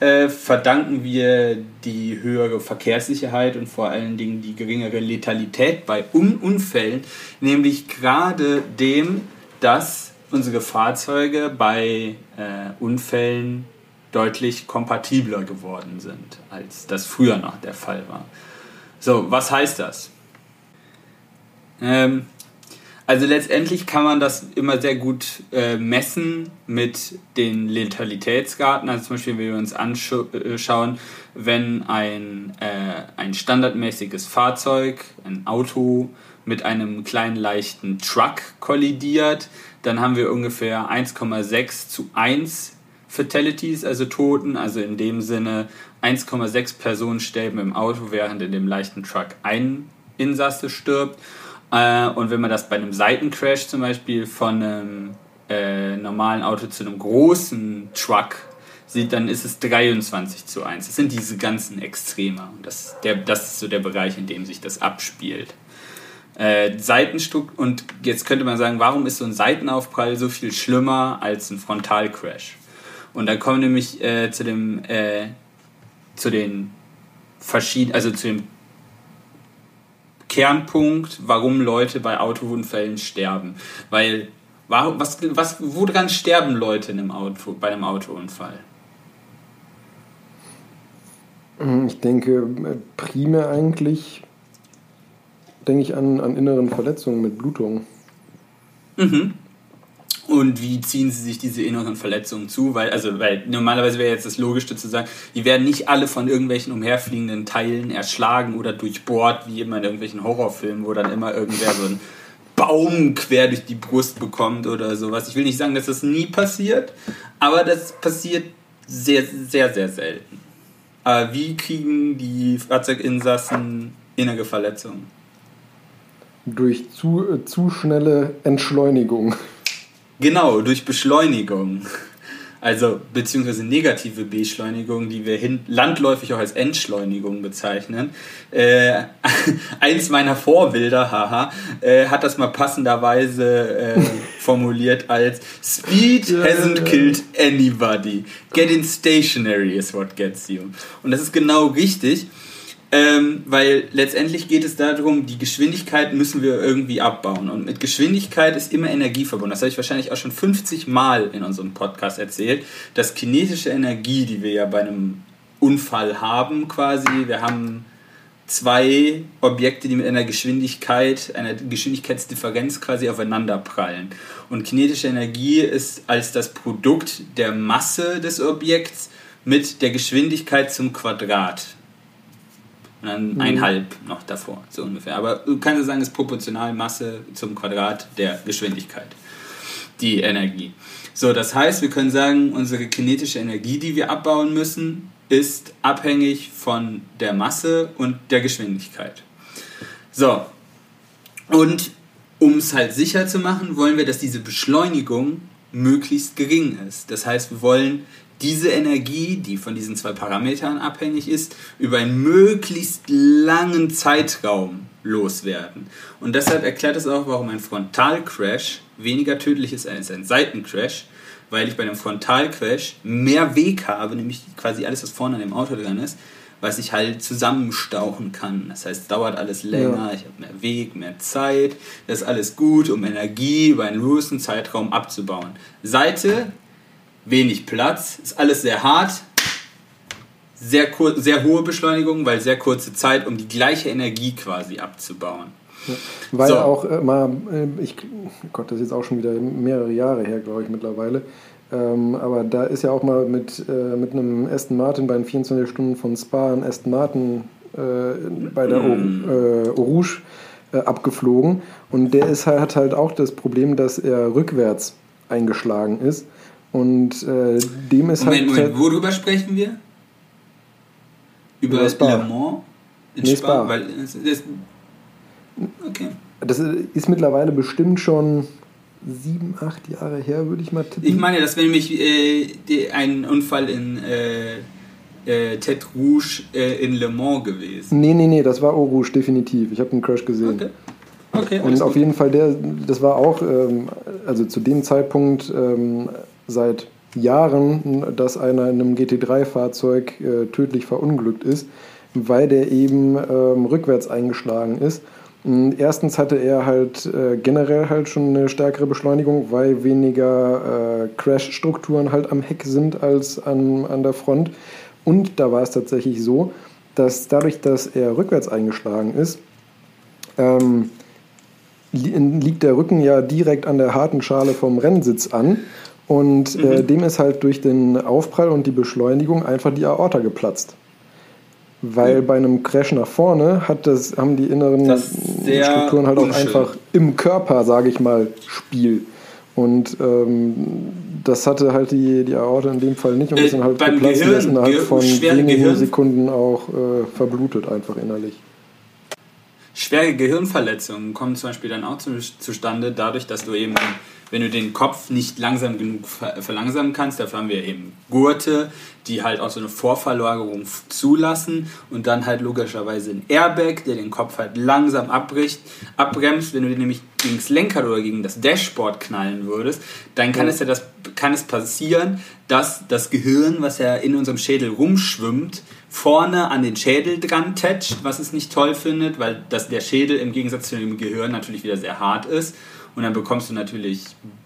äh, verdanken wir die höhere Verkehrssicherheit und vor allen Dingen die geringere Letalität bei Un Unfällen, nämlich gerade dem, dass unsere Fahrzeuge bei äh, Unfällen deutlich kompatibler geworden sind, als das früher noch der Fall war. So, was heißt das? Ähm, also letztendlich kann man das immer sehr gut äh, messen mit den Letalitätsraten. Also zum Beispiel, wenn wir uns anschauen, äh, wenn ein, äh, ein standardmäßiges Fahrzeug, ein Auto mit einem kleinen leichten Truck kollidiert, dann haben wir ungefähr 1,6 zu 1 Fatalities, also Toten. Also in dem Sinne 1,6 Personen sterben im Auto, während in dem leichten Truck ein Insasse stirbt. Äh, und wenn man das bei einem Seitencrash zum Beispiel von einem äh, normalen Auto zu einem großen Truck sieht, dann ist es 23 zu 1. Das sind diese ganzen Extreme. Das, der, das ist so der Bereich, in dem sich das abspielt. Äh, Seitenstück und jetzt könnte man sagen, warum ist so ein Seitenaufprall so viel schlimmer als ein Frontalcrash? Und da kommen nämlich äh, zu dem äh, zu den verschiedenen, also zu dem Kernpunkt, warum Leute bei Autounfällen sterben. Weil, was, was, woran sterben Leute in einem Auto, bei einem Autounfall? Ich denke, primär eigentlich denke ich an, an inneren Verletzungen mit Blutung. Mhm. Und wie ziehen sie sich diese inneren Verletzungen zu? Weil, also, weil normalerweise wäre jetzt das Logischste zu sagen, die werden nicht alle von irgendwelchen umherfliegenden Teilen erschlagen oder durchbohrt, wie immer in irgendwelchen Horrorfilmen, wo dann immer irgendwer so einen Baum quer durch die Brust bekommt oder sowas. Ich will nicht sagen, dass das nie passiert, aber das passiert sehr, sehr, sehr selten. Aber wie kriegen die Fahrzeuginsassen innere Verletzungen? Durch zu, äh, zu schnelle Entschleunigung. Genau, durch Beschleunigung. Also beziehungsweise negative Beschleunigung, die wir hin, landläufig auch als Entschleunigung bezeichnen. Äh, eins meiner Vorbilder, haha, äh, hat das mal passenderweise äh, formuliert als Speed hasn't killed anybody. Getting stationary is what gets you. Und das ist genau richtig. Ähm, weil letztendlich geht es darum, die Geschwindigkeit müssen wir irgendwie abbauen. Und mit Geschwindigkeit ist immer Energie verbunden. Das habe ich wahrscheinlich auch schon 50 Mal in unserem Podcast erzählt. Dass kinetische Energie, die wir ja bei einem Unfall haben, quasi, wir haben zwei Objekte, die mit einer Geschwindigkeit, einer Geschwindigkeitsdifferenz quasi aufeinander prallen. Und kinetische Energie ist als das Produkt der Masse des Objekts mit der Geschwindigkeit zum Quadrat und dann mhm. einhalb noch davor, so ungefähr. Aber du kannst sagen, es ist proportional Masse zum Quadrat der Geschwindigkeit, die Energie. So, das heißt, wir können sagen, unsere kinetische Energie, die wir abbauen müssen, ist abhängig von der Masse und der Geschwindigkeit. So, und um es halt sicher zu machen, wollen wir, dass diese Beschleunigung möglichst gering ist. Das heißt, wir wollen diese Energie, die von diesen zwei Parametern abhängig ist, über einen möglichst langen Zeitraum loswerden. Und deshalb erklärt es auch, warum ein Frontalcrash weniger tödlich ist als ein Seitencrash, weil ich bei einem Frontalcrash mehr Weg habe, nämlich quasi alles, was vorne an dem Auto dran ist, was ich halt zusammenstauchen kann. Das heißt, es dauert alles länger, ja. ich habe mehr Weg, mehr Zeit. Das ist alles gut, um Energie über einen großen Zeitraum abzubauen. Seite, wenig Platz, ist alles sehr hart, sehr, sehr hohe Beschleunigung, weil sehr kurze Zeit, um die gleiche Energie quasi abzubauen. Ja, weil so. auch äh, mal, äh, ich, Gott, das ist jetzt auch schon wieder mehrere Jahre her, glaube ich, mittlerweile. Ähm, aber da ist ja auch mal mit, äh, mit einem Aston Martin bei den 24 Stunden von Spa ein Aston Martin äh, bei der mm. äh, Rouge äh, abgeflogen. Und der ist, hat halt auch das Problem, dass er rückwärts eingeschlagen ist. Und äh, dem ist Moment, halt. Moment, worüber sprechen wir? Über, über Spa. Le Mans? In nee, Spa, Spa. Weil das, das, okay. Das ist mittlerweile bestimmt schon sieben, acht Jahre her, würde ich mal tippen. Ich meine, das wäre nämlich äh, ein Unfall in äh, äh, Tête Rouge äh, in Le Mans gewesen. Nee, nee, nee, das war Eau Rouge, definitiv. Ich habe einen Crash gesehen. Okay. Okay, und auf gut. jeden Fall, der, das war auch, ähm, also zu dem Zeitpunkt ähm, seit Jahren, dass einer in einem GT3-Fahrzeug äh, tödlich verunglückt ist, weil der eben ähm, rückwärts eingeschlagen ist Erstens hatte er halt äh, generell halt schon eine stärkere Beschleunigung, weil weniger äh, Crash-Strukturen halt am Heck sind als an, an der Front. Und da war es tatsächlich so, dass dadurch, dass er rückwärts eingeschlagen ist, ähm, liegt der Rücken ja direkt an der harten Schale vom Rennsitz an. Und äh, mhm. dem ist halt durch den Aufprall und die Beschleunigung einfach die Aorta geplatzt. Weil bei einem Crash nach vorne hat das, haben die inneren Strukturen halt auch unschön. einfach im Körper, sage ich mal, Spiel. Und ähm, das hatte halt die, die Aorta in dem Fall nicht und äh, ist dann halt geplatzt Gehirn, und innerhalb von wenigen Gehirn. Sekunden auch äh, verblutet einfach innerlich. Schwere Gehirnverletzungen kommen zum Beispiel dann auch zu, zustande, dadurch, dass du eben wenn du den Kopf nicht langsam genug verlangsamen kannst, dafür haben wir eben Gurte, die halt auch so eine Vorverlagerung zulassen und dann halt logischerweise ein Airbag, der den Kopf halt langsam abbricht, abbremst. Wenn du den nämlich gegen das Lenkrad oder gegen das Dashboard knallen würdest, dann kann ja. es ja das, kann es passieren, dass das Gehirn, was ja in unserem Schädel rumschwimmt, vorne an den Schädel dran tätscht, was es nicht toll findet, weil das, der Schädel im Gegensatz zu dem Gehirn natürlich wieder sehr hart ist und dann bekommst du natürlich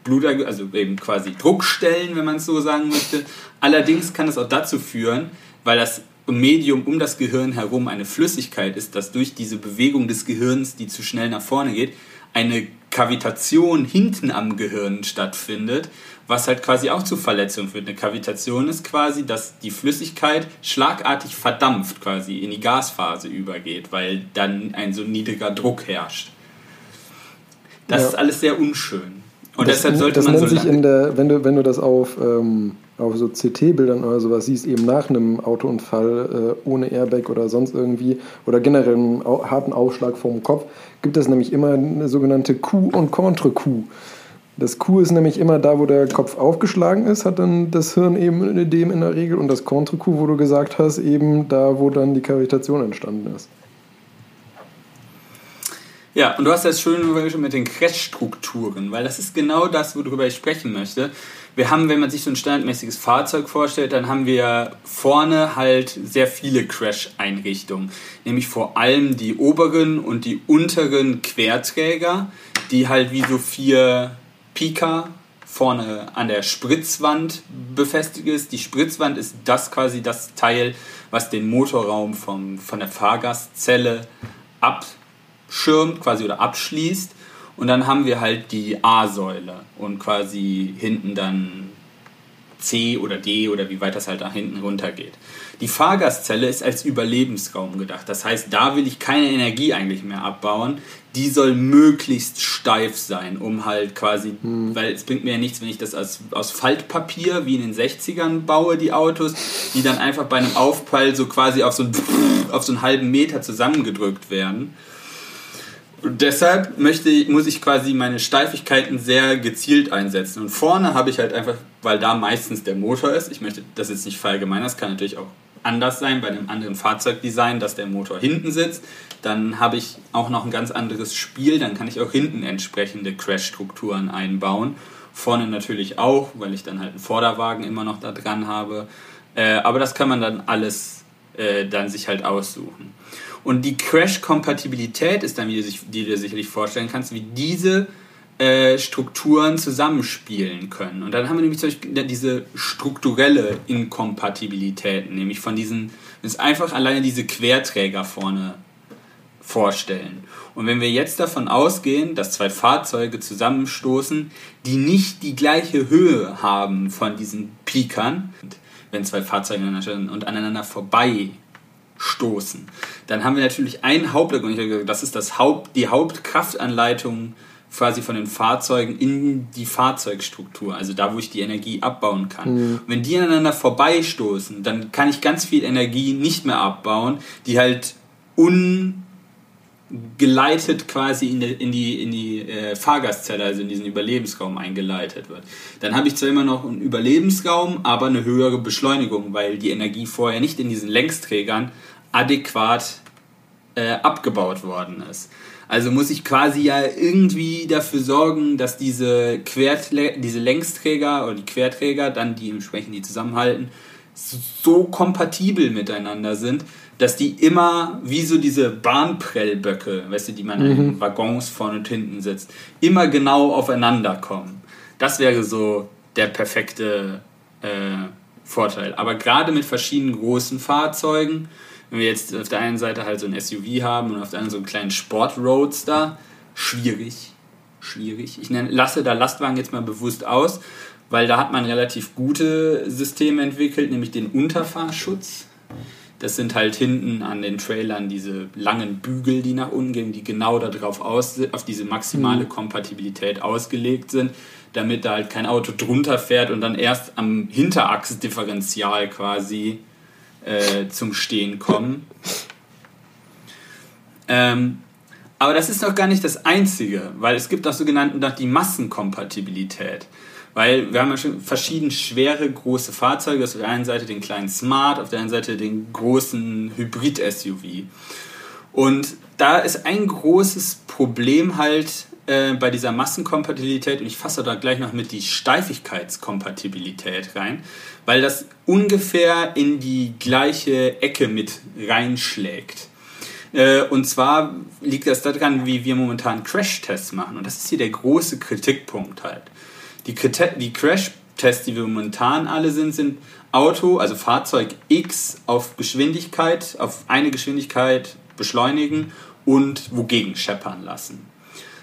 Blut, also eben quasi Druckstellen, wenn man es so sagen möchte. Allerdings kann es auch dazu führen, weil das Medium um das Gehirn herum eine Flüssigkeit ist, dass durch diese Bewegung des Gehirns, die zu schnell nach vorne geht, eine Kavitation hinten am Gehirn stattfindet, was halt quasi auch zu Verletzungen führt. Eine Kavitation ist quasi, dass die Flüssigkeit schlagartig verdampft, quasi in die Gasphase übergeht, weil dann ein so niedriger Druck herrscht. Das ja. ist alles sehr unschön. Und das, deshalb sollte das man nennt so sich in der, wenn du, wenn du das auf, ähm, auf so CT-Bildern oder sowas siehst, eben nach einem Autounfall äh, ohne Airbag oder sonst irgendwie oder generell einen harten Aufschlag vom Kopf, gibt es nämlich immer eine sogenannte Coup- und Contre-Coup. Das Coup ist nämlich immer da, wo der Kopf aufgeschlagen ist, hat dann das Hirn eben dem in der Regel und das Contre-Coup, wo du gesagt hast, eben da, wo dann die Kavitation entstanden ist. Ja, und du hast das schön mit den Crash-Strukturen, weil das ist genau das, worüber ich sprechen möchte. Wir haben, wenn man sich so ein standardmäßiges Fahrzeug vorstellt, dann haben wir vorne halt sehr viele Crash-Einrichtungen. Nämlich vor allem die oberen und die unteren Querträger, die halt wie so vier Pika vorne an der Spritzwand befestigt ist. Die Spritzwand ist das quasi das Teil, was den Motorraum vom, von der Fahrgastzelle ab abschirmt quasi oder abschließt. Und dann haben wir halt die A-Säule und quasi hinten dann C oder D oder wie weit das halt da hinten runter geht. Die Fahrgastzelle ist als Überlebensraum gedacht. Das heißt, da will ich keine Energie eigentlich mehr abbauen. Die soll möglichst steif sein, um halt quasi, hm. weil es bringt mir ja nichts, wenn ich das aus, aus Faltpapier wie in den 60ern baue, die Autos, die dann einfach bei einem Aufprall so quasi auf so, einen, auf so einen halben Meter zusammengedrückt werden. Deshalb möchte, muss ich quasi meine Steifigkeiten sehr gezielt einsetzen. Und vorne habe ich halt einfach, weil da meistens der Motor ist, ich möchte das jetzt nicht verallgemeinern, das kann natürlich auch anders sein bei einem anderen Fahrzeugdesign, dass der Motor hinten sitzt. Dann habe ich auch noch ein ganz anderes Spiel, dann kann ich auch hinten entsprechende Crash-Strukturen einbauen. Vorne natürlich auch, weil ich dann halt einen Vorderwagen immer noch da dran habe. Äh, aber das kann man dann alles äh, dann sich halt aussuchen. Und die Crash-Kompatibilität ist dann, wie du, sich, die du dir sicherlich vorstellen kannst, wie diese äh, Strukturen zusammenspielen können. Und dann haben wir nämlich zum Beispiel diese strukturelle Inkompatibilität, nämlich von diesen, ist einfach alleine diese Querträger vorne vorstellen. Und wenn wir jetzt davon ausgehen, dass zwei Fahrzeuge zusammenstoßen, die nicht die gleiche Höhe haben von diesen Pikern, wenn zwei Fahrzeuge und aneinander vorbei stoßen. Dann haben wir natürlich einen Hauptargument, das ist das Haupt, die Hauptkraftanleitung quasi von den Fahrzeugen in die Fahrzeugstruktur, also da, wo ich die Energie abbauen kann. Mhm. Wenn die aneinander vorbeistoßen, dann kann ich ganz viel Energie nicht mehr abbauen, die halt ungeleitet quasi in die, in die, in die äh, Fahrgastzelle, also in diesen Überlebensraum eingeleitet wird. Dann habe ich zwar immer noch einen Überlebensraum, aber eine höhere Beschleunigung, weil die Energie vorher nicht in diesen Längsträgern adäquat äh, abgebaut worden ist. Also muss ich quasi ja irgendwie dafür sorgen, dass diese, Quertlä diese Längsträger oder die Querträger, dann die entsprechend die zusammenhalten, so kompatibel miteinander sind, dass die immer wie so diese Bahnprellböcke, weißt du, die man mhm. in Waggons vorne und hinten sitzt, immer genau aufeinander kommen. Das wäre so der perfekte äh, Vorteil. Aber gerade mit verschiedenen großen Fahrzeugen, wenn wir jetzt auf der einen Seite halt so ein SUV haben und auf der anderen so einen kleinen Sport-Roadster, schwierig. Schwierig. Ich nenne, lasse da Lastwagen jetzt mal bewusst aus, weil da hat man relativ gute Systeme entwickelt, nämlich den Unterfahrschutz. Das sind halt hinten an den Trailern diese langen Bügel, die nach unten gehen, die genau darauf aus, auf diese maximale mhm. Kompatibilität ausgelegt sind, damit da halt kein Auto drunter fährt und dann erst am Hinterachsdifferenzial quasi äh, zum Stehen kommen. Ähm, aber das ist doch gar nicht das Einzige, weil es gibt auch sogenannten die Massenkompatibilität. Weil wir haben ja schon verschieden schwere große Fahrzeuge. Auf der einen Seite den kleinen Smart, auf der anderen Seite den großen Hybrid-SUV. Und da ist ein großes Problem halt äh, bei dieser Massenkompatibilität, und ich fasse da gleich noch mit die Steifigkeitskompatibilität rein, weil das ungefähr in die gleiche Ecke mit reinschlägt. Äh, und zwar liegt das daran, wie wir momentan Crash-Tests machen. Und das ist hier der große Kritikpunkt halt. Die, die Crash-Tests, die wir momentan alle sind, sind Auto, also Fahrzeug X auf Geschwindigkeit, auf eine Geschwindigkeit beschleunigen und wogegen scheppern lassen.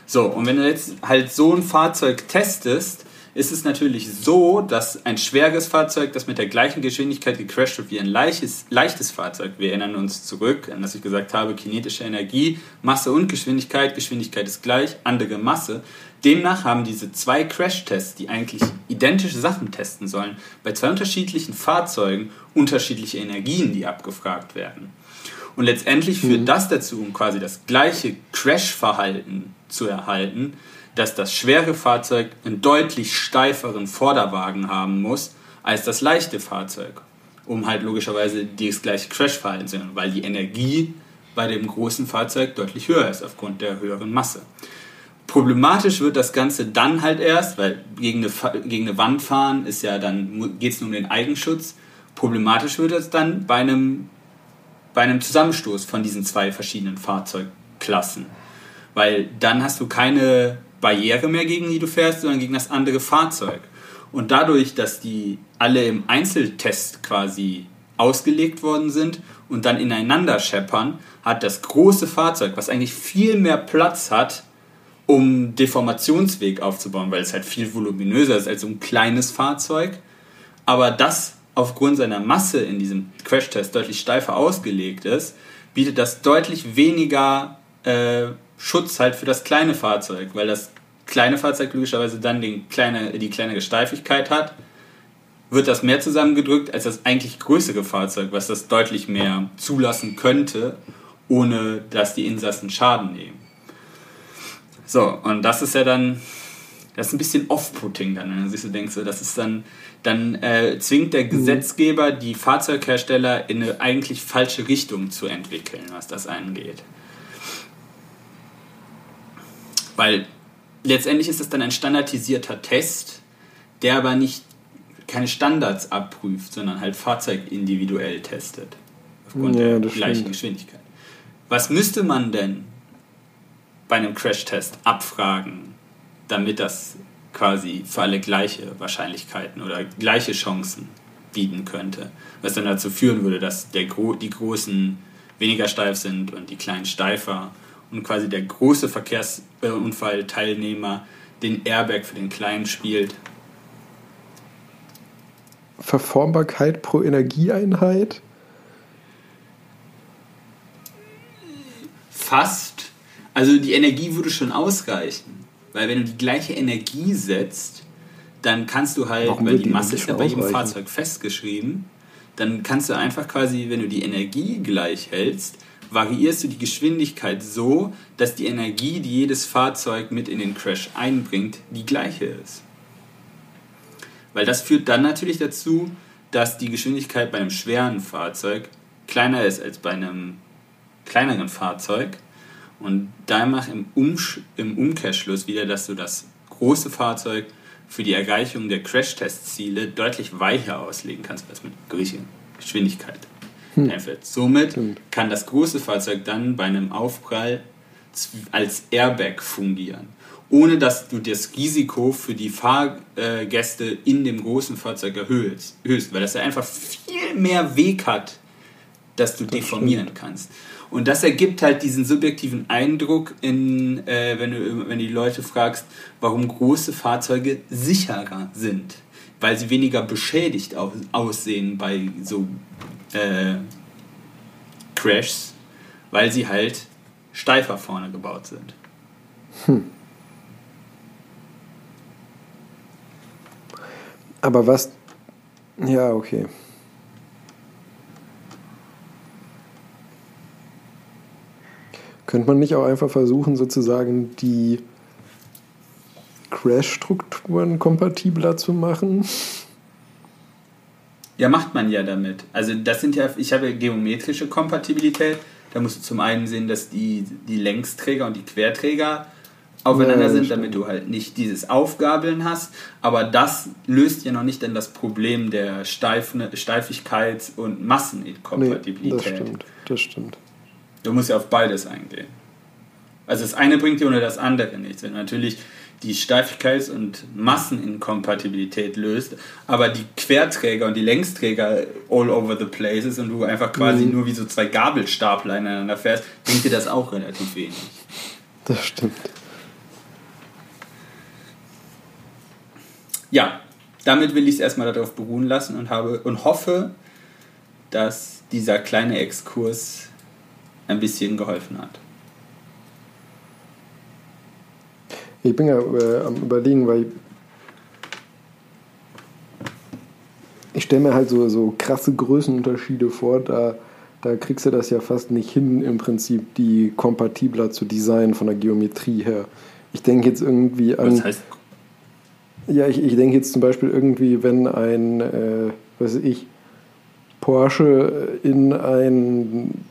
So, und wenn du jetzt halt so ein Fahrzeug testest, ist es natürlich so, dass ein schweres Fahrzeug, das mit der gleichen Geschwindigkeit gecrashed wird wie ein leichtes, leichtes Fahrzeug, wir erinnern uns zurück an das ich gesagt habe, kinetische Energie, Masse und Geschwindigkeit, Geschwindigkeit ist gleich, andere Masse. Demnach haben diese zwei Crash-Tests, die eigentlich identische Sachen testen sollen, bei zwei unterschiedlichen Fahrzeugen unterschiedliche Energien, die abgefragt werden. Und letztendlich führt mhm. das dazu, um quasi das gleiche Crash-Verhalten zu erhalten, dass das schwere Fahrzeug einen deutlich steiferen Vorderwagen haben muss als das leichte Fahrzeug, um halt logischerweise das gleiche Crash-Verhalten zu haben, weil die Energie bei dem großen Fahrzeug deutlich höher ist aufgrund der höheren Masse. Problematisch wird das Ganze dann halt erst, weil gegen eine, gegen eine Wand fahren ist ja dann, geht es nur um den Eigenschutz. Problematisch wird es dann bei einem bei einem Zusammenstoß von diesen zwei verschiedenen Fahrzeugklassen. Weil dann hast du keine Barriere mehr, gegen die du fährst, sondern gegen das andere Fahrzeug. Und dadurch, dass die alle im Einzeltest quasi ausgelegt worden sind und dann ineinander scheppern, hat das große Fahrzeug, was eigentlich viel mehr Platz hat, um Deformationsweg aufzubauen, weil es halt viel voluminöser ist als so ein kleines Fahrzeug, aber das aufgrund seiner Masse in diesem Crashtest deutlich steifer ausgelegt ist, bietet das deutlich weniger äh, Schutz halt für das kleine Fahrzeug, weil das kleine Fahrzeug logischerweise dann den kleine, die kleinere Steifigkeit hat, wird das mehr zusammengedrückt als das eigentlich größere Fahrzeug, was das deutlich mehr zulassen könnte, ohne dass die Insassen Schaden nehmen. So, und das ist ja dann, das ist ein bisschen off-putting dann, wenn du denkst, das ist dann, dann äh, zwingt der mhm. Gesetzgeber die Fahrzeughersteller in eine eigentlich falsche Richtung zu entwickeln, was das angeht. Weil letztendlich ist das dann ein standardisierter Test, der aber nicht keine Standards abprüft, sondern halt Fahrzeug individuell testet. Aufgrund ja, der gleichen stimmt. Geschwindigkeit. Was müsste man denn bei einem Crash-Test abfragen, damit das quasi für alle gleiche Wahrscheinlichkeiten oder gleiche Chancen bieten könnte? Was dann dazu führen würde, dass der Gro die Großen weniger steif sind und die Kleinen steifer und quasi der große Verkehrsunfallteilnehmer den Airbag für den Kleinen spielt. Verformbarkeit pro Energieeinheit? Fast. Also die Energie würde schon ausreichen. Weil wenn du die gleiche Energie setzt, dann kannst du halt, Warum weil die Masse ist ja bei jedem Fahrzeug festgeschrieben, dann kannst du einfach quasi, wenn du die Energie gleich hältst, variierst du die Geschwindigkeit so, dass die Energie, die jedes Fahrzeug mit in den Crash einbringt, die gleiche ist. Weil das führt dann natürlich dazu, dass die Geschwindigkeit bei einem schweren Fahrzeug kleiner ist als bei einem kleineren Fahrzeug. Und da macht im, Umsch im Umkehrschluss wieder, dass du das große Fahrzeug für die Erreichung der Crash-Test-Ziele deutlich weicher auslegen kannst als mit geringer Geschwindigkeit hm. Somit Stimmt. kann das große Fahrzeug dann bei einem Aufprall als Airbag fungieren, ohne dass du das Risiko für die Fahrgäste in dem großen Fahrzeug erhöhst, weil das ja einfach viel mehr Weg hat, dass du das deformieren stimmt. kannst. Und das ergibt halt diesen subjektiven Eindruck, in, äh, wenn du wenn die Leute fragst, warum große Fahrzeuge sicherer sind, weil sie weniger beschädigt aussehen bei so äh, Crashs, weil sie halt steifer vorne gebaut sind. Hm. Aber was. Ja, okay. Könnte man nicht auch einfach versuchen, sozusagen die Crash-Strukturen kompatibler zu machen? Ja, macht man ja damit. Also das sind ja, ich habe geometrische Kompatibilität. Da musst du zum einen sehen, dass die, die Längsträger und die Querträger aufeinander ja, sind, damit du halt nicht dieses Aufgabeln hast. Aber das löst ja noch nicht dann das Problem der Steifne, Steifigkeit und Masseninkompatibilität. Nee, das stimmt, das stimmt. Du musst ja auf beides eingehen. Also das eine bringt dir ohne das andere nichts. Wenn du natürlich die Steifigkeits- und Masseninkompatibilität löst, aber die Querträger und die Längsträger all over the places und du einfach quasi mhm. nur wie so zwei Gabelstapler ineinander fährst, bringt dir das auch relativ wenig. Das stimmt. Ja, damit will ich es erstmal darauf beruhen lassen und, habe, und hoffe, dass dieser kleine Exkurs ein bisschen geholfen hat. Ich bin ja äh, am Überlegen, weil ich stelle mir halt so, so krasse Größenunterschiede vor, da, da kriegst du das ja fast nicht hin, im Prinzip die kompatibler zu designen von der Geometrie her. Ich denke jetzt irgendwie an. Was heißt? Ja, ich, ich denke jetzt zum Beispiel irgendwie, wenn ein, äh, weiß ich, Porsche in ein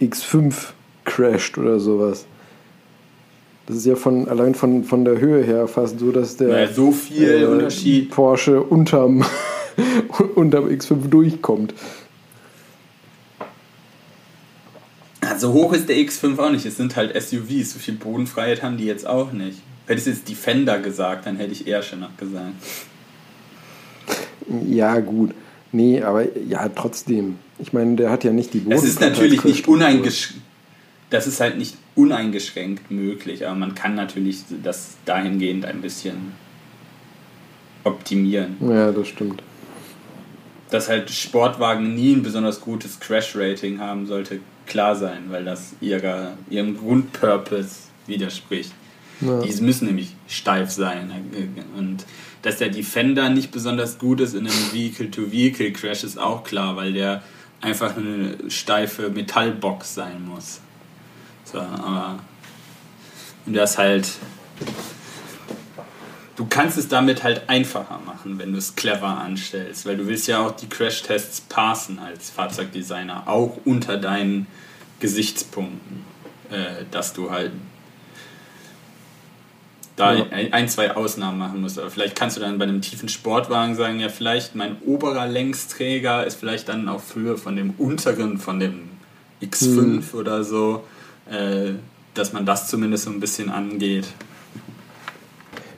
X5 crasht oder sowas das ist ja von, allein von, von der Höhe her fast so, dass der naja, so viel äh, Unterschied. Porsche unterm, unterm X5 durchkommt. So hoch ist der X5 auch nicht. Es sind halt SUVs. So viel Bodenfreiheit haben die jetzt auch nicht. Hättest du jetzt Defender gesagt, dann hätte ich eher schon gesagt. Ja, gut. Nee, aber ja, trotzdem. Ich meine, der hat ja nicht die Bodenfreiheit. Es ist natürlich nicht uneingeschränkt das ist halt nicht uneingeschränkt möglich, aber man kann natürlich das dahingehend ein bisschen optimieren. Ja, das stimmt. dass halt Sportwagen nie ein besonders gutes Crash-Rating haben sollte, klar sein, weil das ihrer, ihrem Grundpurpose widerspricht. Ja. Die müssen nämlich steif sein. Und dass der Defender nicht besonders gut ist in einem Vehicle-to-Vehicle-Crash ist auch klar, weil der einfach eine steife Metallbox sein muss. So, aber und das halt du kannst es damit halt einfacher machen, wenn du es clever anstellst, weil du willst ja auch die Crash-Tests passen als Fahrzeugdesigner, auch unter deinen Gesichtspunkten, äh, dass du halt da ja. ein, zwei Ausnahmen machen musst. Aber vielleicht kannst du dann bei einem tiefen Sportwagen sagen, ja, vielleicht mein oberer Längsträger ist vielleicht dann auf Höhe von dem unteren, von dem X5 mhm. oder so, äh, dass man das zumindest so ein bisschen angeht.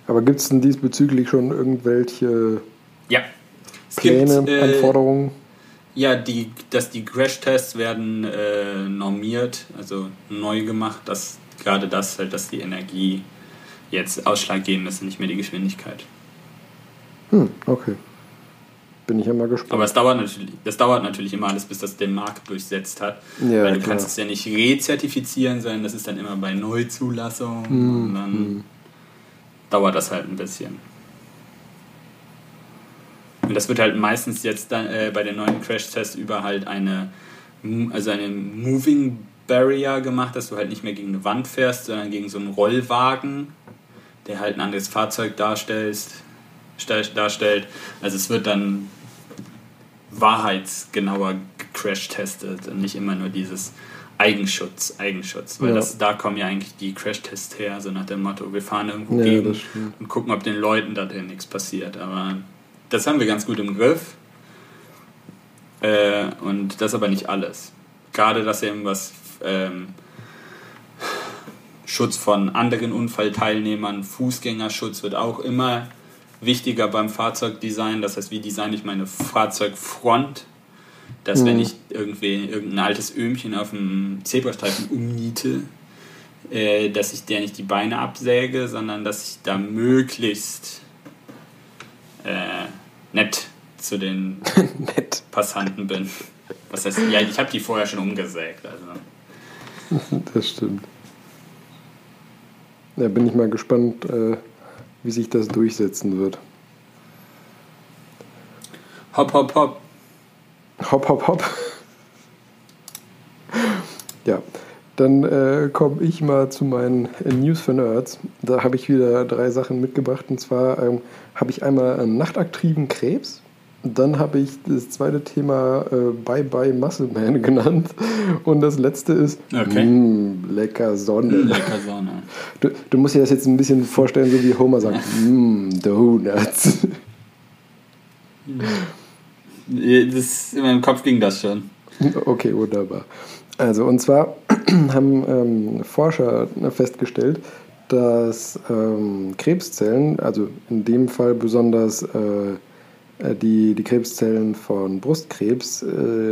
Aber gibt es denn diesbezüglich schon irgendwelche ja. es Pläne, gibt, äh, Anforderungen? Ja, die, dass die Crash-Tests werden äh, normiert, also neu gemacht, dass gerade das halt, dass die Energie jetzt ausschlaggebend ist nicht mehr die Geschwindigkeit. Hm, okay. Bin ich ja mal gespannt. Aber es dauert natürlich, das dauert natürlich immer alles, bis das den Markt durchsetzt hat. Ja, weil du klar. kannst es ja nicht rezertifizieren, sondern das ist dann immer bei Neuzulassung hm, und dann. Hm dauert das halt ein bisschen. Und das wird halt meistens jetzt dann äh, bei den neuen Crash-Tests über halt eine, also eine Moving Barrier gemacht, dass du halt nicht mehr gegen eine Wand fährst, sondern gegen so einen Rollwagen, der halt ein anderes Fahrzeug darstellst, darstellt. Also es wird dann wahrheitsgenauer gecrash-testet und nicht immer nur dieses Eigenschutz, Eigenschutz. Weil ja. das, da kommen ja eigentlich die Crash-Tests her, so nach dem Motto, wir fahren irgendwo ja, gegen und gucken, ob den Leuten da denn nichts passiert. Aber das haben wir ganz gut im Griff. Äh, und das aber nicht alles. Gerade dass eben was ähm, Schutz von anderen Unfallteilnehmern, Fußgängerschutz wird auch immer wichtiger beim Fahrzeugdesign. Das heißt, wie designe ich meine Fahrzeugfront? dass mhm. wenn ich irgendwie irgendein altes Öhmchen auf dem Zebrastreifen umniete, äh, dass ich der nicht die Beine absäge, sondern dass ich da möglichst äh, nett zu den. Passanten bin. Was heißt, ja, ich habe die vorher schon umgesägt. Also. Das stimmt. Da bin ich mal gespannt, äh, wie sich das durchsetzen wird. Hopp, hopp, hopp. Hopp, hopp, hopp. ja, dann äh, komme ich mal zu meinen äh, News for Nerds. Da habe ich wieder drei Sachen mitgebracht. Und zwar ähm, habe ich einmal einen nachtaktiven Krebs. Dann habe ich das zweite Thema äh, Bye Bye Muscle Man genannt. Und das letzte ist okay. mh, mm, lecker Sonne. Lecker Sonne. Du, du, musst dir das jetzt ein bisschen vorstellen, so wie Homer sagt: mmm, Donuts. Das, in meinem Kopf ging das schon. Okay, wunderbar. Also, und zwar haben ähm, Forscher festgestellt, dass ähm, Krebszellen, also in dem Fall besonders äh, äh, die, die Krebszellen von Brustkrebs, äh,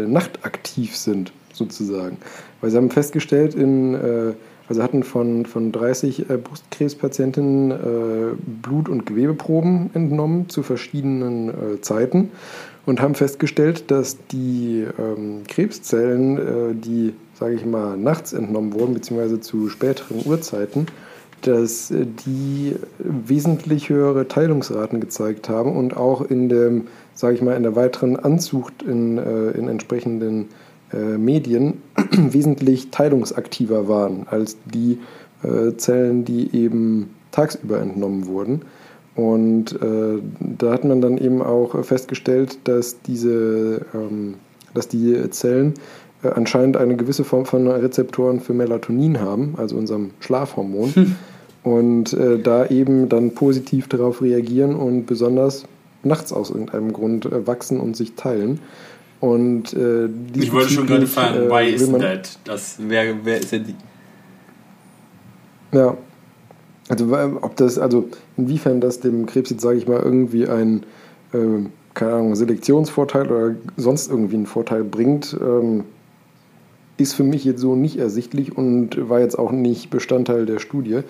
nachtaktiv sind, sozusagen. Weil sie haben festgestellt, in, äh, also hatten von, von 30 äh, Brustkrebspatientinnen äh, Blut- und Gewebeproben entnommen zu verschiedenen Zeiten und haben festgestellt, dass die ähm, Krebszellen, äh, die, sage ich mal, nachts entnommen wurden, beziehungsweise zu späteren Uhrzeiten, dass die wesentlich höhere Teilungsraten gezeigt haben und auch in dem, sage ich mal, in der weiteren Anzucht in, äh, in entsprechenden äh, Medien wesentlich teilungsaktiver waren als die äh, Zellen, die eben tagsüber entnommen wurden. Und äh, da hat man dann eben auch festgestellt, dass diese, ähm, dass die Zellen äh, anscheinend eine gewisse Form von Rezeptoren für Melatonin haben, also unserem Schlafhormon. Hm. Und äh, da eben dann positiv darauf reagieren und besonders nachts aus irgendeinem Grund äh, wachsen und sich teilen. Und äh, ich wollte schon gerade fragen, äh, why is that? Das, wer, wer ist denn die? Ja, also ob das, also inwiefern das dem Krebs jetzt, sage ich mal, irgendwie ein, äh, keine Ahnung, Selektionsvorteil oder sonst irgendwie einen Vorteil bringt, ähm, ist für mich jetzt so nicht ersichtlich und war jetzt auch nicht Bestandteil der Studie.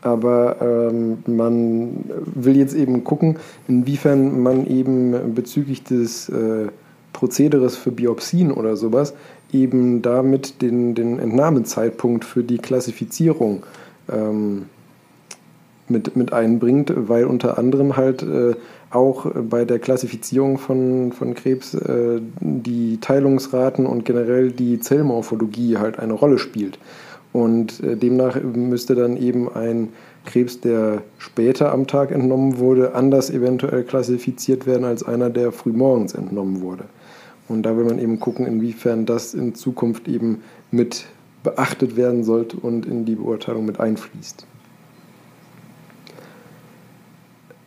Aber ähm, man will jetzt eben gucken, inwiefern man eben bezüglich des äh, Prozederes für Biopsien oder sowas eben damit den, den Entnahmezeitpunkt für die Klassifizierung ähm, mit, mit einbringt, weil unter anderem halt äh, auch bei der Klassifizierung von, von Krebs äh, die Teilungsraten und generell die Zellmorphologie halt eine Rolle spielt. Und äh, demnach müsste dann eben ein Krebs, der später am Tag entnommen wurde, anders eventuell klassifiziert werden als einer, der frühmorgens entnommen wurde. Und da will man eben gucken, inwiefern das in Zukunft eben mit beachtet werden sollte und in die Beurteilung mit einfließt.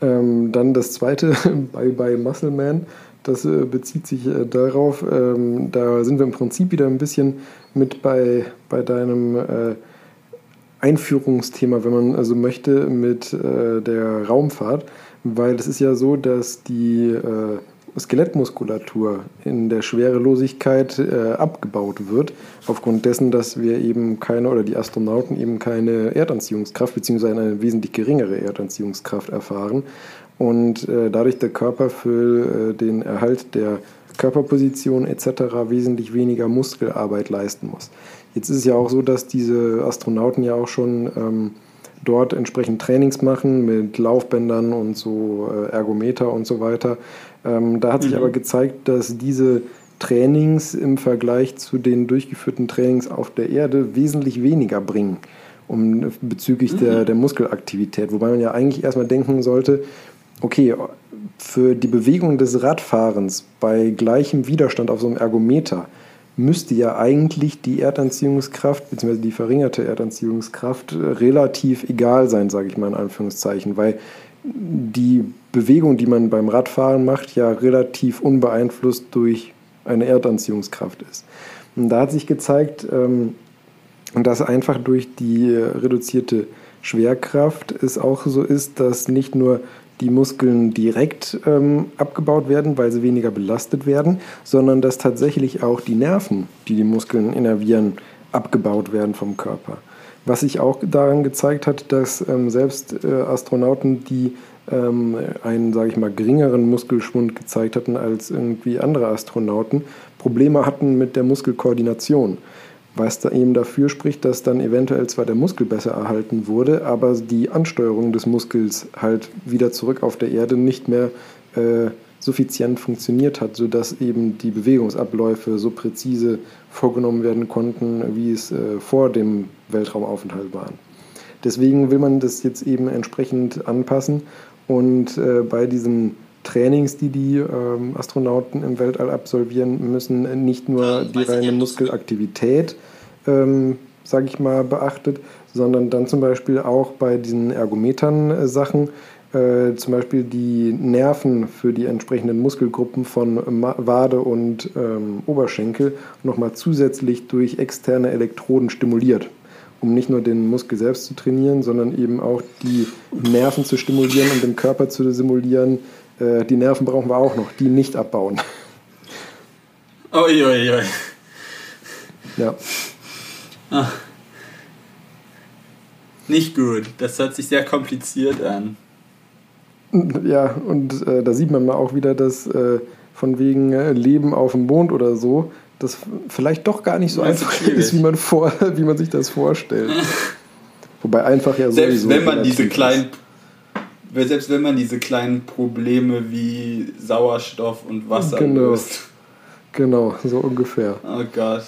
Ähm, dann das zweite, bei, bei Muscle Man, das äh, bezieht sich äh, darauf, ähm, da sind wir im Prinzip wieder ein bisschen mit bei, bei deinem äh, Einführungsthema, wenn man also möchte, mit der Raumfahrt, weil es ist ja so, dass die Skelettmuskulatur in der Schwerelosigkeit abgebaut wird, aufgrund dessen, dass wir eben keine oder die Astronauten eben keine Erdanziehungskraft bzw. eine wesentlich geringere Erdanziehungskraft erfahren und äh, dadurch der Körper für äh, den Erhalt der Körperposition etc. wesentlich weniger Muskelarbeit leisten muss. Jetzt ist es ja auch so, dass diese Astronauten ja auch schon ähm, dort entsprechend Trainings machen mit Laufbändern und so äh, Ergometer und so weiter. Ähm, da hat sich mhm. aber gezeigt, dass diese Trainings im Vergleich zu den durchgeführten Trainings auf der Erde wesentlich weniger bringen um, bezüglich mhm. der, der Muskelaktivität. Wobei man ja eigentlich erstmal denken sollte, okay, für die Bewegung des Radfahrens bei gleichem Widerstand auf so einem Ergometer müsste ja eigentlich die Erdanziehungskraft bzw. die verringerte Erdanziehungskraft relativ egal sein, sage ich mal in Anführungszeichen, weil die Bewegung, die man beim Radfahren macht, ja relativ unbeeinflusst durch eine Erdanziehungskraft ist. Und da hat sich gezeigt, ähm, dass einfach durch die reduzierte Schwerkraft es auch so ist, dass nicht nur die Muskeln direkt ähm, abgebaut werden, weil sie weniger belastet werden, sondern dass tatsächlich auch die Nerven, die die Muskeln innervieren, abgebaut werden vom Körper. Was sich auch daran gezeigt hat, dass ähm, selbst äh, Astronauten, die ähm, einen, sage ich mal, geringeren Muskelschwund gezeigt hatten als irgendwie andere Astronauten, Probleme hatten mit der Muskelkoordination was da eben dafür spricht, dass dann eventuell zwar der Muskel besser erhalten wurde, aber die Ansteuerung des Muskels halt wieder zurück auf der Erde nicht mehr äh, suffizient funktioniert hat, sodass eben die Bewegungsabläufe so präzise vorgenommen werden konnten, wie es äh, vor dem Weltraumaufenthalt waren. Deswegen will man das jetzt eben entsprechend anpassen und äh, bei diesen Trainings, die die ähm, Astronauten im Weltall absolvieren müssen, nicht nur die reine Muskelaktivität, ähm, sage ich mal, beachtet, sondern dann zum Beispiel auch bei diesen Ergometern-Sachen, äh, zum Beispiel die Nerven für die entsprechenden Muskelgruppen von Wade und ähm, Oberschenkel nochmal zusätzlich durch externe Elektroden stimuliert um nicht nur den Muskel selbst zu trainieren, sondern eben auch die Nerven zu stimulieren und den Körper zu simulieren, äh, die Nerven brauchen wir auch noch, die nicht abbauen. Uiuiui. Ui, ui. Ja. Ach. Nicht gut. Das hört sich sehr kompliziert an. Ja, und äh, da sieht man mal auch wieder, dass äh, von wegen äh, Leben auf dem Mond oder so, das vielleicht doch gar nicht so einfach ist, wie man, vor, wie man sich das vorstellt. Wobei einfach ja Selbst wenn man diese kleinen selbst wenn man diese kleinen Probleme wie Sauerstoff und Wasser genau. löst. Genau, so ungefähr. Oh Gott.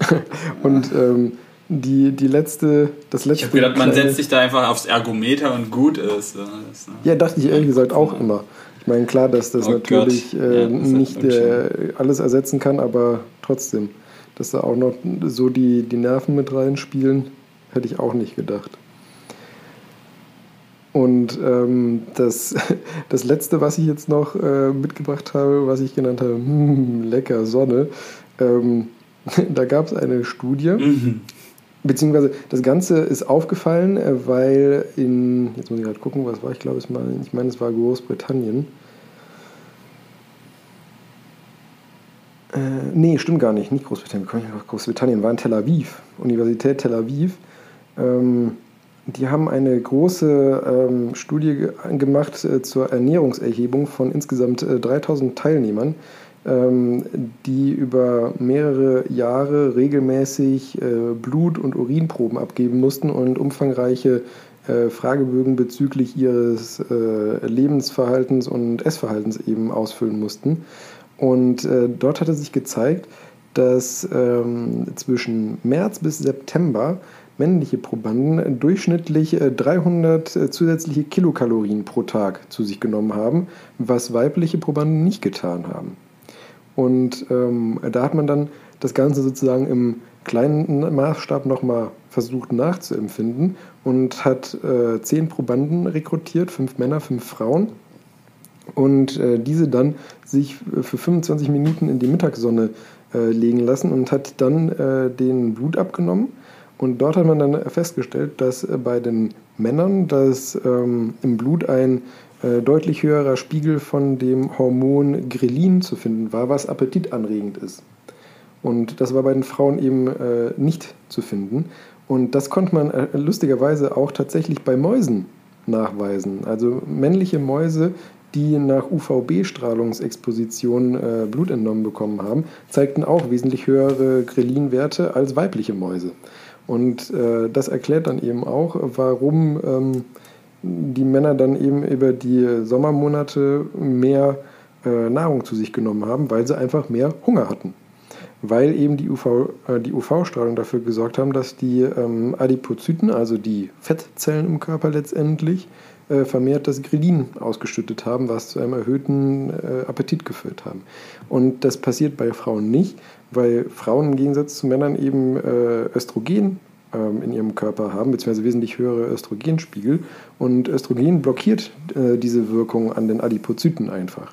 und ähm, die, die letzte, das letzte. Ich habe gedacht, man setzt sich da einfach aufs Ergometer und gut ist. Ne? Ja, dachte ich ehrlich gesagt auch immer. Ich meine, klar, dass das oh natürlich äh, ja, das nicht äh, alles ersetzen kann, aber trotzdem, dass da auch noch so die, die Nerven mit reinspielen, hätte ich auch nicht gedacht. Und ähm, das, das letzte, was ich jetzt noch äh, mitgebracht habe, was ich genannt habe, hm, lecker Sonne, ähm, da gab es eine Studie, mhm. beziehungsweise das Ganze ist aufgefallen, äh, weil in, jetzt muss ich gerade gucken, was war ich glaube ich mal, ich meine es war Großbritannien. Äh, nee, stimmt gar nicht, nicht Großbritannien, Großbritannien war in Tel Aviv, Universität Tel Aviv. Ähm, die haben eine große ähm, Studie gemacht äh, zur Ernährungserhebung von insgesamt äh, 3000 Teilnehmern, die über mehrere Jahre regelmäßig äh, Blut- und Urinproben abgeben mussten und umfangreiche äh, Fragebögen bezüglich ihres äh, Lebensverhaltens und Essverhaltens eben ausfüllen mussten. Und dort hatte sich gezeigt, dass ähm, zwischen März bis September männliche Probanden durchschnittlich 300 äh, zusätzliche Kilokalorien pro Tag zu sich genommen haben, was weibliche Probanden nicht getan haben. Und ähm, da hat man dann das Ganze sozusagen im kleinen Maßstab nochmal versucht nachzuempfinden und hat äh, zehn Probanden rekrutiert, fünf Männer, fünf Frauen. Und äh, diese dann sich für 25 Minuten in die Mittagssonne äh, legen lassen und hat dann äh, den Blut abgenommen und dort hat man dann festgestellt, dass äh, bei den Männern dass ähm, im Blut ein äh, deutlich höherer Spiegel von dem Hormon Grelin zu finden war, was appetitanregend ist. Und das war bei den Frauen eben äh, nicht zu finden. Und das konnte man äh, lustigerweise auch tatsächlich bei Mäusen nachweisen. Also männliche Mäuse, die nach UVB-Strahlungsexposition äh, Blut entnommen bekommen haben, zeigten auch wesentlich höhere Grelin-Werte als weibliche Mäuse. Und äh, das erklärt dann eben auch, warum ähm, die Männer dann eben über die Sommermonate mehr äh, Nahrung zu sich genommen haben, weil sie einfach mehr Hunger hatten. Weil eben die, UV, äh, die UV-Strahlung dafür gesorgt haben, dass die ähm, Adipozyten, also die Fettzellen im Körper letztendlich, äh, vermehrt das Grelin ausgeschüttet haben, was zu einem erhöhten äh, Appetit geführt haben. Und das passiert bei Frauen nicht, weil Frauen im Gegensatz zu Männern eben äh, Östrogen in ihrem Körper haben, beziehungsweise wesentlich höhere Östrogenspiegel. Und Östrogen blockiert äh, diese Wirkung an den Adipozyten einfach.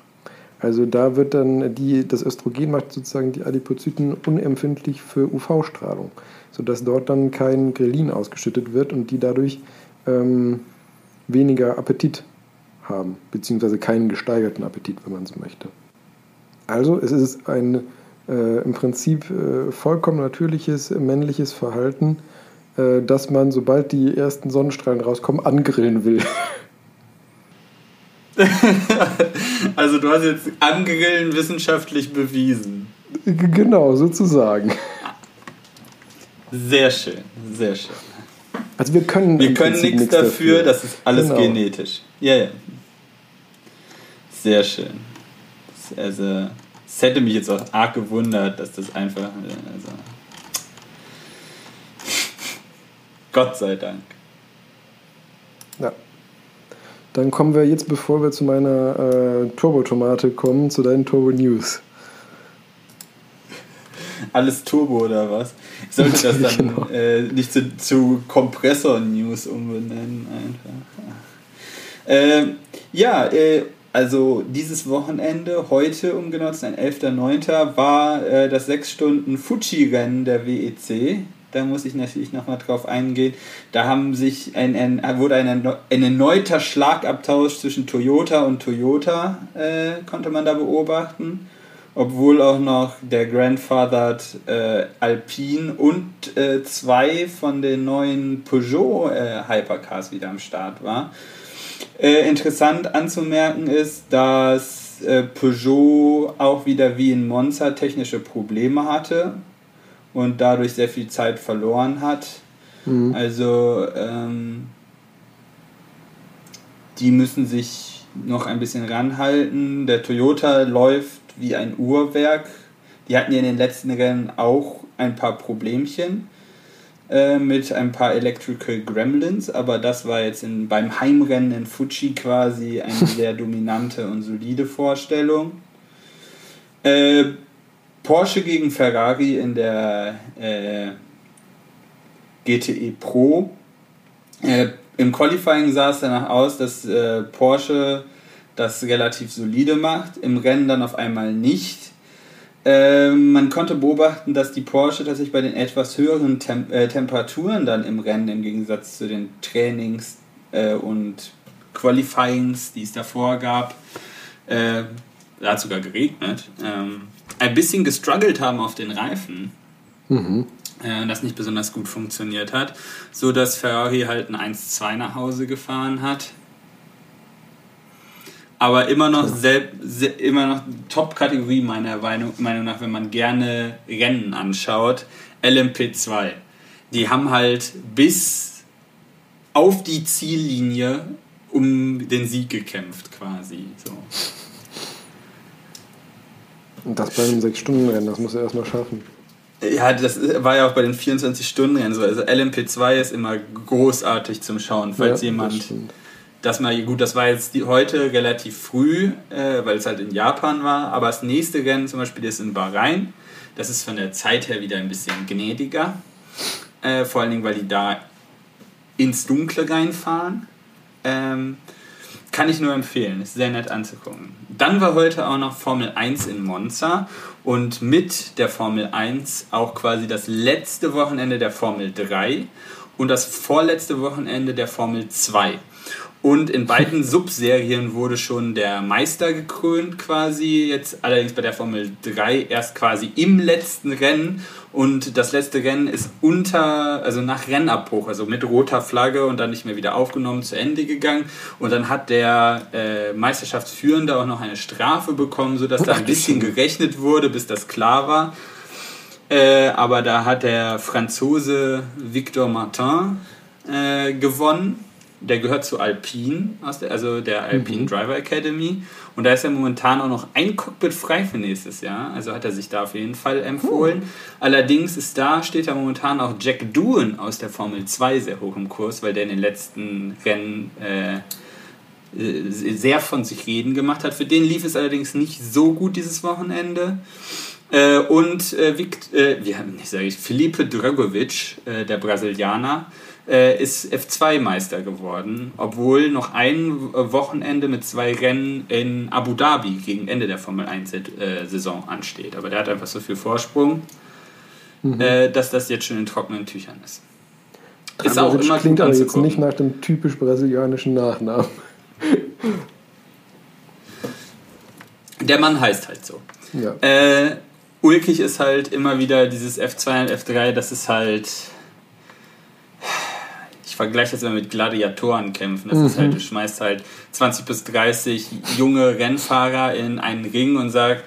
Also da wird dann die, das Östrogen macht sozusagen die Adipozyten unempfindlich für UV-Strahlung, sodass dort dann kein Grelin ausgeschüttet wird und die dadurch ähm, weniger Appetit haben, beziehungsweise keinen gesteigerten Appetit, wenn man so möchte. Also es ist ein äh, im Prinzip äh, vollkommen natürliches männliches Verhalten, äh, dass man, sobald die ersten Sonnenstrahlen rauskommen, angrillen will. also du hast jetzt Angrillen wissenschaftlich bewiesen. Genau, sozusagen. Sehr schön, sehr schön. Also wir können, wir können nichts dafür, dafür, das ist alles genau. genetisch. Ja, ja. Sehr schön. Also es hätte mich jetzt auch arg gewundert, dass das einfach. Also Gott sei Dank. Ja. Dann kommen wir jetzt, bevor wir zu meiner äh, Turbo-Tomate kommen, zu deinen Turbo-News. Alles Turbo oder was? Ich sollte das dann genau. äh, nicht zu, zu Kompressor-News umbenennen, einfach. Äh, ja, äh, also dieses Wochenende, heute um genau zu sein, 11.09., war äh, das 6 Stunden Fuji-Rennen der WEC. Da muss ich natürlich nochmal drauf eingehen. Da haben sich ein, ein, wurde ein, ein erneuter Schlagabtausch zwischen Toyota und Toyota, äh, konnte man da beobachten. Obwohl auch noch der Grandfathered äh, Alpine und äh, zwei von den neuen Peugeot äh, Hypercars wieder am Start war. Äh, interessant anzumerken ist, dass äh, Peugeot auch wieder wie in Monza technische Probleme hatte und dadurch sehr viel Zeit verloren hat. Mhm. Also ähm, die müssen sich noch ein bisschen ranhalten. Der Toyota läuft wie ein Uhrwerk. Die hatten ja in den letzten Rennen auch ein paar Problemchen. Äh, mit ein paar Electrical Gremlins, aber das war jetzt in, beim Heimrennen in Fuji quasi eine sehr dominante und solide Vorstellung. Äh, Porsche gegen Ferrari in der äh, GTE Pro. Äh, Im Qualifying sah es danach aus, dass äh, Porsche das relativ solide macht, im Rennen dann auf einmal nicht. Ähm, man konnte beobachten, dass die Porsche tatsächlich bei den etwas höheren Tem äh, Temperaturen dann im Rennen im Gegensatz zu den Trainings äh, und Qualifyings, die es davor gab, äh, da hat sogar geregnet, ähm, ein bisschen gestruggelt haben auf den Reifen. Mhm. äh, und das nicht besonders gut funktioniert hat, so dass Ferrari halt ein 1-2 nach Hause gefahren hat. Aber immer noch, selb, se, immer noch Top-Kategorie meiner Meinung nach, wenn man gerne Rennen anschaut, LMP2. Die haben halt bis auf die Ziellinie um den Sieg gekämpft quasi. So. Und das bei einem 6-Stunden-Rennen, das muss er erstmal schaffen. Ja, das war ja auch bei den 24-Stunden-Rennen so. Also LMP2 ist immer großartig zum Schauen, falls ja, jemand das, das, mal, gut, das war jetzt die, heute relativ früh, äh, weil es halt in Japan war, aber das nächste Rennen zum Beispiel ist in Bahrain. Das ist von der Zeit her wieder ein bisschen gnädiger. Äh, vor allen Dingen, weil die da ins Dunkle reinfahren. Ähm, kann ich nur empfehlen, ist sehr nett anzugucken. Dann war heute auch noch Formel 1 in Monza und mit der Formel 1 auch quasi das letzte Wochenende der Formel 3 und das vorletzte Wochenende der Formel 2. Und in beiden Subserien wurde schon der Meister gekrönt quasi, jetzt allerdings bei der Formel 3 erst quasi im letzten Rennen und das letzte Rennen ist unter, also nach Rennabbruch, also mit roter Flagge und dann nicht mehr wieder aufgenommen, zu Ende gegangen. Und dann hat der äh, Meisterschaftsführende auch noch eine Strafe bekommen, sodass da ein bisschen gerechnet wurde, bis das klar war. Äh, aber da hat der Franzose Victor Martin äh, gewonnen der gehört zu Alpine, also der Alpine mhm. Driver Academy. Und da ist er momentan auch noch ein Cockpit frei für nächstes Jahr. Also hat er sich da auf jeden Fall empfohlen. Mhm. Allerdings ist da, steht da momentan auch Jack Doohan aus der Formel 2 sehr hoch im Kurs, weil der in den letzten Rennen äh, sehr von sich reden gemacht hat. Für den lief es allerdings nicht so gut dieses Wochenende. Äh, und äh, Vict, äh, wie, nicht sage ich, Felipe Dragovic, äh, der Brasilianer, äh, ist F2-Meister geworden, obwohl noch ein Wochenende mit zwei Rennen in Abu Dhabi gegen Ende der Formel 1-Saison äh, ansteht. Aber der hat einfach so viel Vorsprung, mhm. äh, dass das jetzt schon in trockenen Tüchern ist. Ist auch immer klingt aber jetzt nicht nach dem typisch brasilianischen Nachnamen. Der Mann heißt halt so. Ja. Äh, ulkig ist halt immer wieder dieses F2 und F3, das ist halt ich vergleiche das immer mit Gladiatoren kämpfen. Das mhm. ist halt, du schmeißt halt 20 bis 30 junge Rennfahrer in einen Ring und sagst,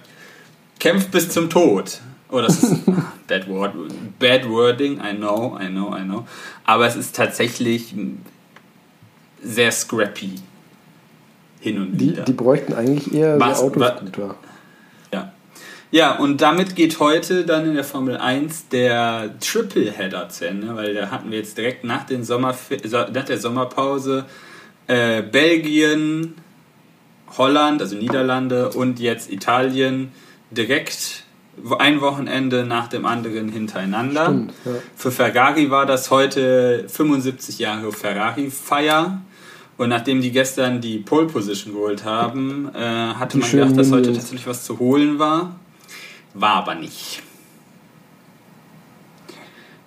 kämpft bis zum Tod. Oh, das ist bad, word, bad wording, I know, I know, I know. Aber es ist tatsächlich sehr scrappy. Hin und wieder. Die, die bräuchten eigentlich eher was, Autoscooter. Ja, und damit geht heute dann in der Formel 1 der Tripleheader zu Ende, weil da hatten wir jetzt direkt nach, den Sommer, nach der Sommerpause äh, Belgien, Holland, also Niederlande und jetzt Italien direkt ein Wochenende nach dem anderen hintereinander. Stimmt, ja. Für Ferrari war das heute 75 Jahre Ferrari-Feier. Und nachdem die gestern die Pole Position geholt haben, äh, hatte die man gedacht, dass heute tatsächlich was zu holen war. War aber nicht.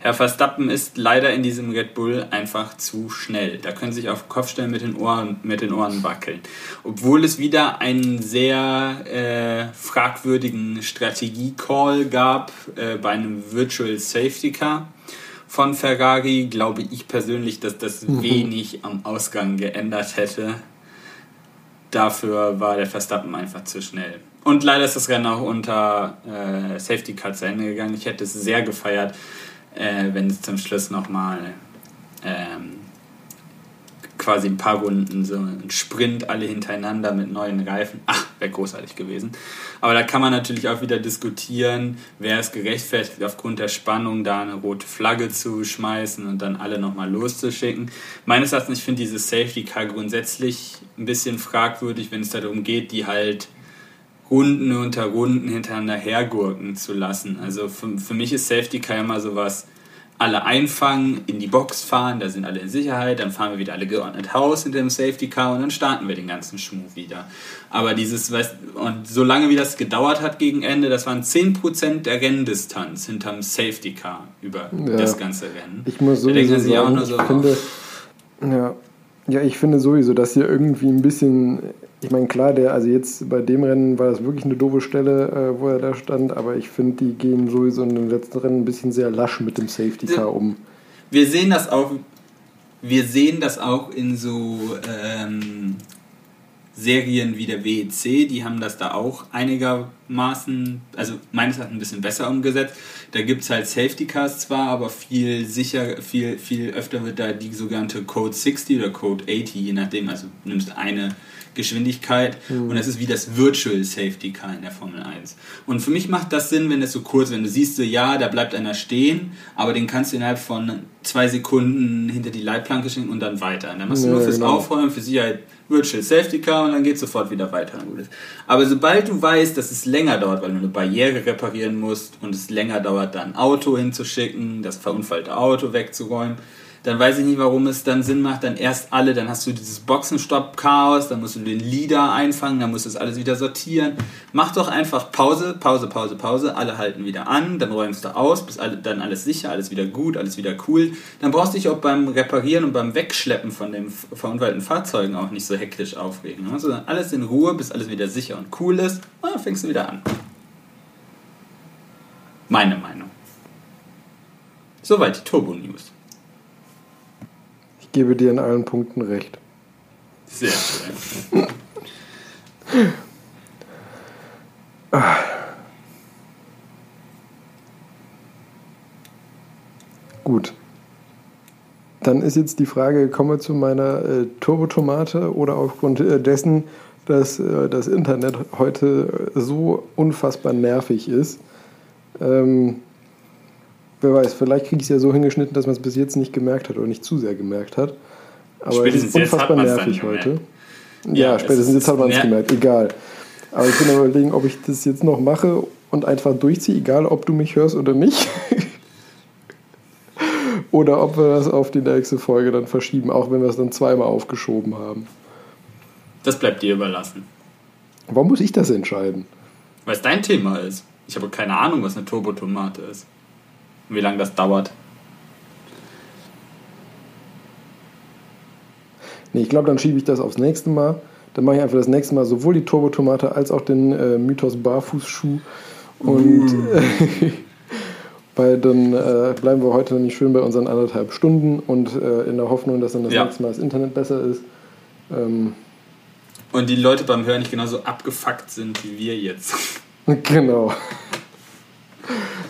Herr Verstappen ist leider in diesem Red Bull einfach zu schnell. Da können Sie sich auf den Kopf stellen mit den Ohren, mit den Ohren wackeln. Obwohl es wieder einen sehr äh, fragwürdigen Strategie-Call gab äh, bei einem Virtual Safety Car von Ferrari, glaube ich persönlich, dass das mhm. wenig am Ausgang geändert hätte. Dafür war der Verstappen einfach zu schnell. Und leider ist das Rennen auch unter äh, Safety Car zu Ende gegangen. Ich hätte es sehr gefeiert, äh, wenn es zum Schluss nochmal ähm, quasi ein paar Runden so ein Sprint alle hintereinander mit neuen Reifen. Ach, wäre großartig gewesen. Aber da kann man natürlich auch wieder diskutieren, wäre es gerechtfertigt, aufgrund der Spannung da eine rote Flagge zu schmeißen und dann alle nochmal loszuschicken. Meines Erachtens, ich finde dieses Safety Car grundsätzlich ein bisschen fragwürdig, wenn es darum geht, die halt Runden unter Runden hintereinander hergurken zu lassen. Also für, für mich ist Safety Car immer sowas, alle einfangen, in die Box fahren, da sind alle in Sicherheit, dann fahren wir wieder alle geordnet Haus hinter dem Safety Car und dann starten wir den ganzen Schmuh wieder. Aber dieses, und solange wie das gedauert hat gegen Ende, das waren 10% der Renndistanz hinterm Safety Car über ja. das ganze Rennen. Ich muss sowieso sagen, auch nur so, ich finde, ja, ja, ich finde sowieso, dass hier irgendwie ein bisschen ich meine, klar, der, also jetzt bei dem Rennen war das wirklich eine doofe Stelle, äh, wo er da stand, aber ich finde, die gehen sowieso in den letzten Rennen ein bisschen sehr lasch mit dem Safety Car um. Wir sehen das auch, wir sehen das auch in so ähm, Serien wie der WEC, die haben das da auch einigermaßen, also meines Erachtens ein bisschen besser umgesetzt. Da gibt es halt Safety Cars zwar, aber viel sicher, viel, viel öfter wird da die sogenannte Code 60 oder Code 80, je nachdem, also du nimmst eine Geschwindigkeit mhm. und das ist wie das Virtual Safety Car in der Formel 1. Und für mich macht das Sinn, wenn es so kurz, wenn du siehst, so ja, da bleibt einer stehen, aber den kannst du innerhalb von zwei Sekunden hinter die Leitplanke schicken und dann weiter. Und dann machst du ja, nur fürs genau. Aufräumen, für Sicherheit Virtual Safety Car und dann geht es sofort wieder weiter. Aber sobald du weißt, dass es länger dauert, weil du eine Barriere reparieren musst und es länger dauert, da ein Auto hinzuschicken, das verunfallte Auto wegzuräumen, dann weiß ich nicht, warum es dann Sinn macht, dann erst alle, dann hast du dieses Boxenstopp-Chaos, dann musst du den Leader einfangen, dann musst du das alles wieder sortieren. Mach doch einfach Pause, Pause, Pause, Pause, alle halten wieder an, dann räumst du aus, bis alle, dann alles sicher, alles wieder gut, alles wieder cool. Dann brauchst du dich auch beim Reparieren und beim Wegschleppen von den verunfallten Fahrzeugen auch nicht so hektisch aufregen. Also alles in Ruhe, bis alles wieder sicher und cool ist, und dann fängst du wieder an. Meine Meinung. Soweit die Turbo News gebe dir in allen Punkten recht. Sehr schön. Gut. Dann ist jetzt die Frage, kommen wir zu meiner äh, Turbotomate oder aufgrund äh, dessen, dass äh, das Internet heute so unfassbar nervig ist. Ähm, wer weiß, vielleicht kriege ich es ja so hingeschnitten, dass man es bis jetzt nicht gemerkt hat oder nicht zu sehr gemerkt hat. Aber spätestens es ist unfassbar nervig heute. Ja, ja spätestens jetzt hat man es gemerkt, egal. Aber ich bin am überlegen, ob ich das jetzt noch mache und einfach durchziehe, egal ob du mich hörst oder nicht. oder ob wir das auf die nächste Folge dann verschieben, auch wenn wir es dann zweimal aufgeschoben haben. Das bleibt dir überlassen. Warum muss ich das entscheiden? Weil es dein Thema ist. Ich habe keine Ahnung, was eine Turbotomate ist wie lange das dauert. Nee, ich glaube, dann schiebe ich das aufs nächste Mal. Dann mache ich einfach das nächste Mal sowohl die Turbotomate als auch den äh, Mythos Barfußschuh. Und mm. weil dann äh, bleiben wir heute nicht schön bei unseren anderthalb Stunden und äh, in der Hoffnung, dass dann das ja. nächste Mal das Internet besser ist. Ähm, und die Leute beim Hören nicht genauso abgefuckt sind wie wir jetzt. genau.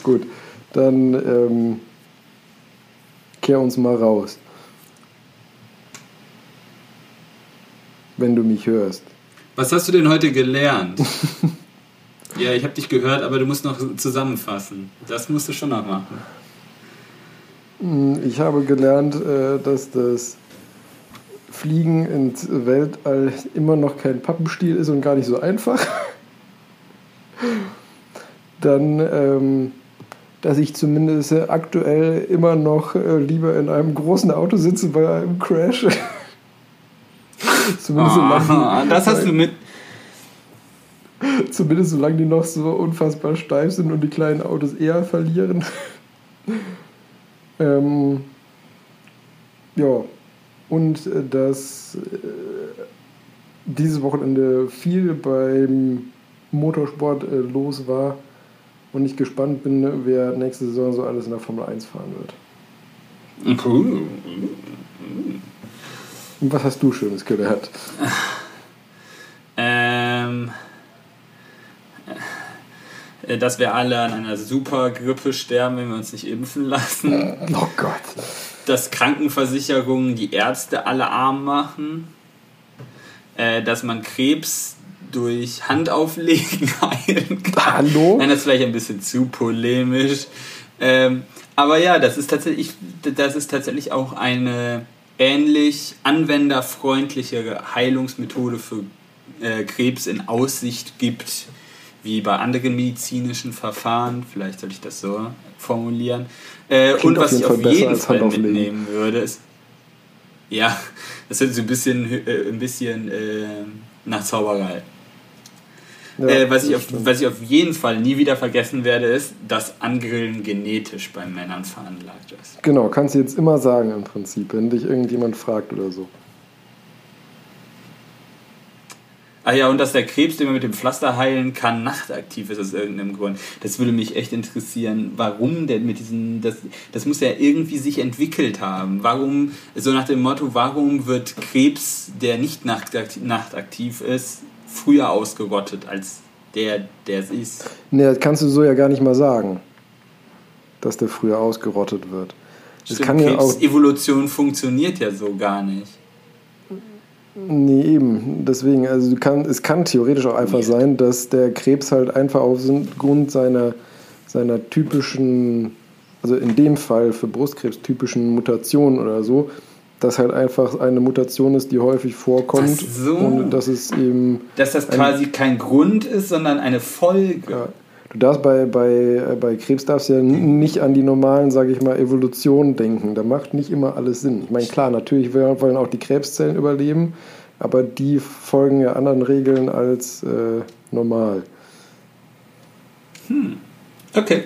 Gut dann ähm, kehr uns mal raus. Wenn du mich hörst. Was hast du denn heute gelernt? ja, ich habe dich gehört, aber du musst noch zusammenfassen. Das musst du schon noch machen. Hm, ich habe gelernt, äh, dass das Fliegen ins Weltall immer noch kein Pappenstiel ist und gar nicht so einfach. Dann ähm, dass ich zumindest aktuell immer noch äh, lieber in einem großen Auto sitze bei einem Crash. zumindest solange die, das hast du mit. Zumindest solange die noch so unfassbar steif sind und die kleinen Autos eher verlieren. ähm, ja, und äh, dass äh, dieses Wochenende viel beim Motorsport äh, los war und ich gespannt bin, wer nächste Saison so alles in der Formel 1 fahren wird. Cool. Und was hast du Schönes gelernt? Ähm, äh, dass wir alle an einer Supergrippe sterben, wenn wir uns nicht impfen lassen. Oh Gott. Dass Krankenversicherungen die Ärzte alle arm machen. Äh, dass man Krebs durch Handauflegen heilen kann. Hallo? Nein, das ist vielleicht ein bisschen zu polemisch. Ähm, aber ja, das ist tatsächlich, das ist tatsächlich auch eine ähnlich anwenderfreundliche Heilungsmethode für äh, Krebs in Aussicht gibt, wie bei anderen medizinischen Verfahren. Vielleicht sollte ich das so formulieren. Äh, und was ich auf jeden Fall mitnehmen würde, ist. Ja, das ist so ein bisschen, äh, ein bisschen äh, nach Zauberei. Ja, äh, was, ich auf, was ich auf jeden Fall nie wieder vergessen werde, ist, dass Angrillen genetisch bei Männern veranlagt ist. Genau, kannst du jetzt immer sagen im Prinzip, wenn dich irgendjemand fragt oder so. Ah ja, und dass der Krebs, den man mit dem Pflaster heilen kann, nachtaktiv ist aus irgendeinem Grund. Das würde mich echt interessieren, warum denn mit diesen, das, das muss ja irgendwie sich entwickelt haben. Warum, so nach dem Motto, warum wird Krebs, der nicht nachtaktiv ist, früher ausgerottet als der, der es ist? Nee, das kannst du so ja gar nicht mal sagen, dass der früher ausgerottet wird. Das Stimmt, kann ja auch Evolution funktioniert ja so gar nicht. Nee, eben. Deswegen, also kann, es kann theoretisch auch einfach sein, dass der Krebs halt einfach aufgrund seiner, seiner typischen, also in dem Fall für Brustkrebs typischen Mutationen oder so, dass halt einfach eine Mutation ist, die häufig vorkommt. so. Und dass es eben. Dass das quasi kein Grund ist, sondern eine Folge. Ja. Du darfst bei, bei, bei Krebs darfst ja nicht an die normalen, sage ich mal, Evolutionen denken. Da macht nicht immer alles Sinn. Ich meine, klar, natürlich wollen auch die Krebszellen überleben, aber die folgen ja anderen Regeln als äh, normal. Hm. Okay.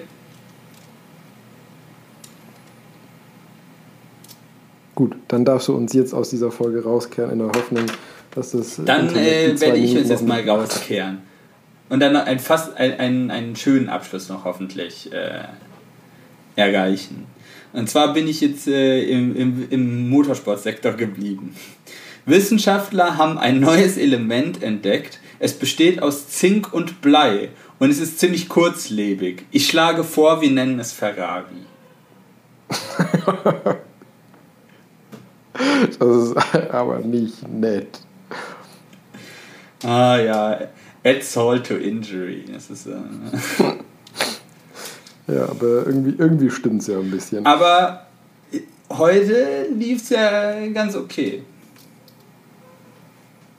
Gut, dann darfst du uns jetzt aus dieser Folge rauskehren in der Hoffnung, dass das. Dann äh, werde ich uns jetzt mal rauskehren. Und dann ein fast ein, ein, einen schönen Abschluss noch hoffentlich äh, erreichen. Und zwar bin ich jetzt äh, im, im, im Motorsportsektor geblieben. Wissenschaftler haben ein neues Element entdeckt. Es besteht aus Zink und Blei und es ist ziemlich kurzlebig. Ich schlage vor, wir nennen es Ferrari. das ist aber nicht nett. Ah ja, Add salt to injury. Das ist. Äh, ja, aber irgendwie, irgendwie stimmt es ja ein bisschen. Aber heute lief es ja ganz okay.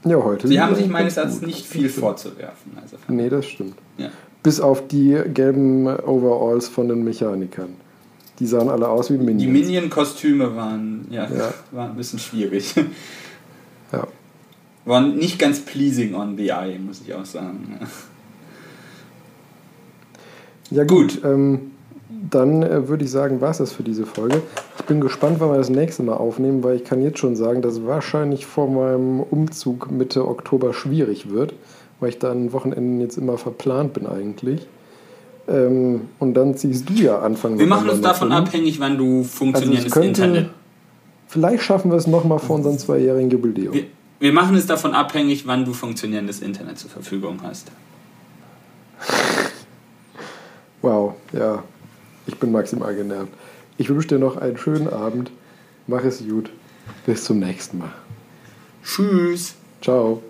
Ja, heute. Sie haben sich meines Erachtens nicht viel vorzuwerfen. Also nee, das stimmt. Ja. Bis auf die gelben Overalls von den Mechanikern. Die sahen alle aus wie Minions. Die Minion-Kostüme waren, ja, ja. waren ein bisschen schwierig. Ja. War nicht ganz pleasing on the eye, muss ich auch sagen. Ja, gut. Ähm, dann äh, würde ich sagen, war es das für diese Folge. Ich bin gespannt, wann wir das nächste Mal aufnehmen, weil ich kann jetzt schon sagen, dass wahrscheinlich vor meinem Umzug Mitte Oktober schwierig wird, weil ich da an Wochenenden jetzt immer verplant bin eigentlich. Ähm, und dann ziehst du ja Anfang Wir machen uns davon hin. abhängig, wann du funktionierendes also könnte, Internet. Vielleicht schaffen wir es nochmal vor unserem zweijährigen Jubiläum. Wir, wir machen es davon abhängig, wann du funktionierendes Internet zur Verfügung hast. Wow, ja. Ich bin maximal genervt. Ich wünsche dir noch einen schönen Abend. Mach es gut. Bis zum nächsten Mal. Tschüss. Ciao.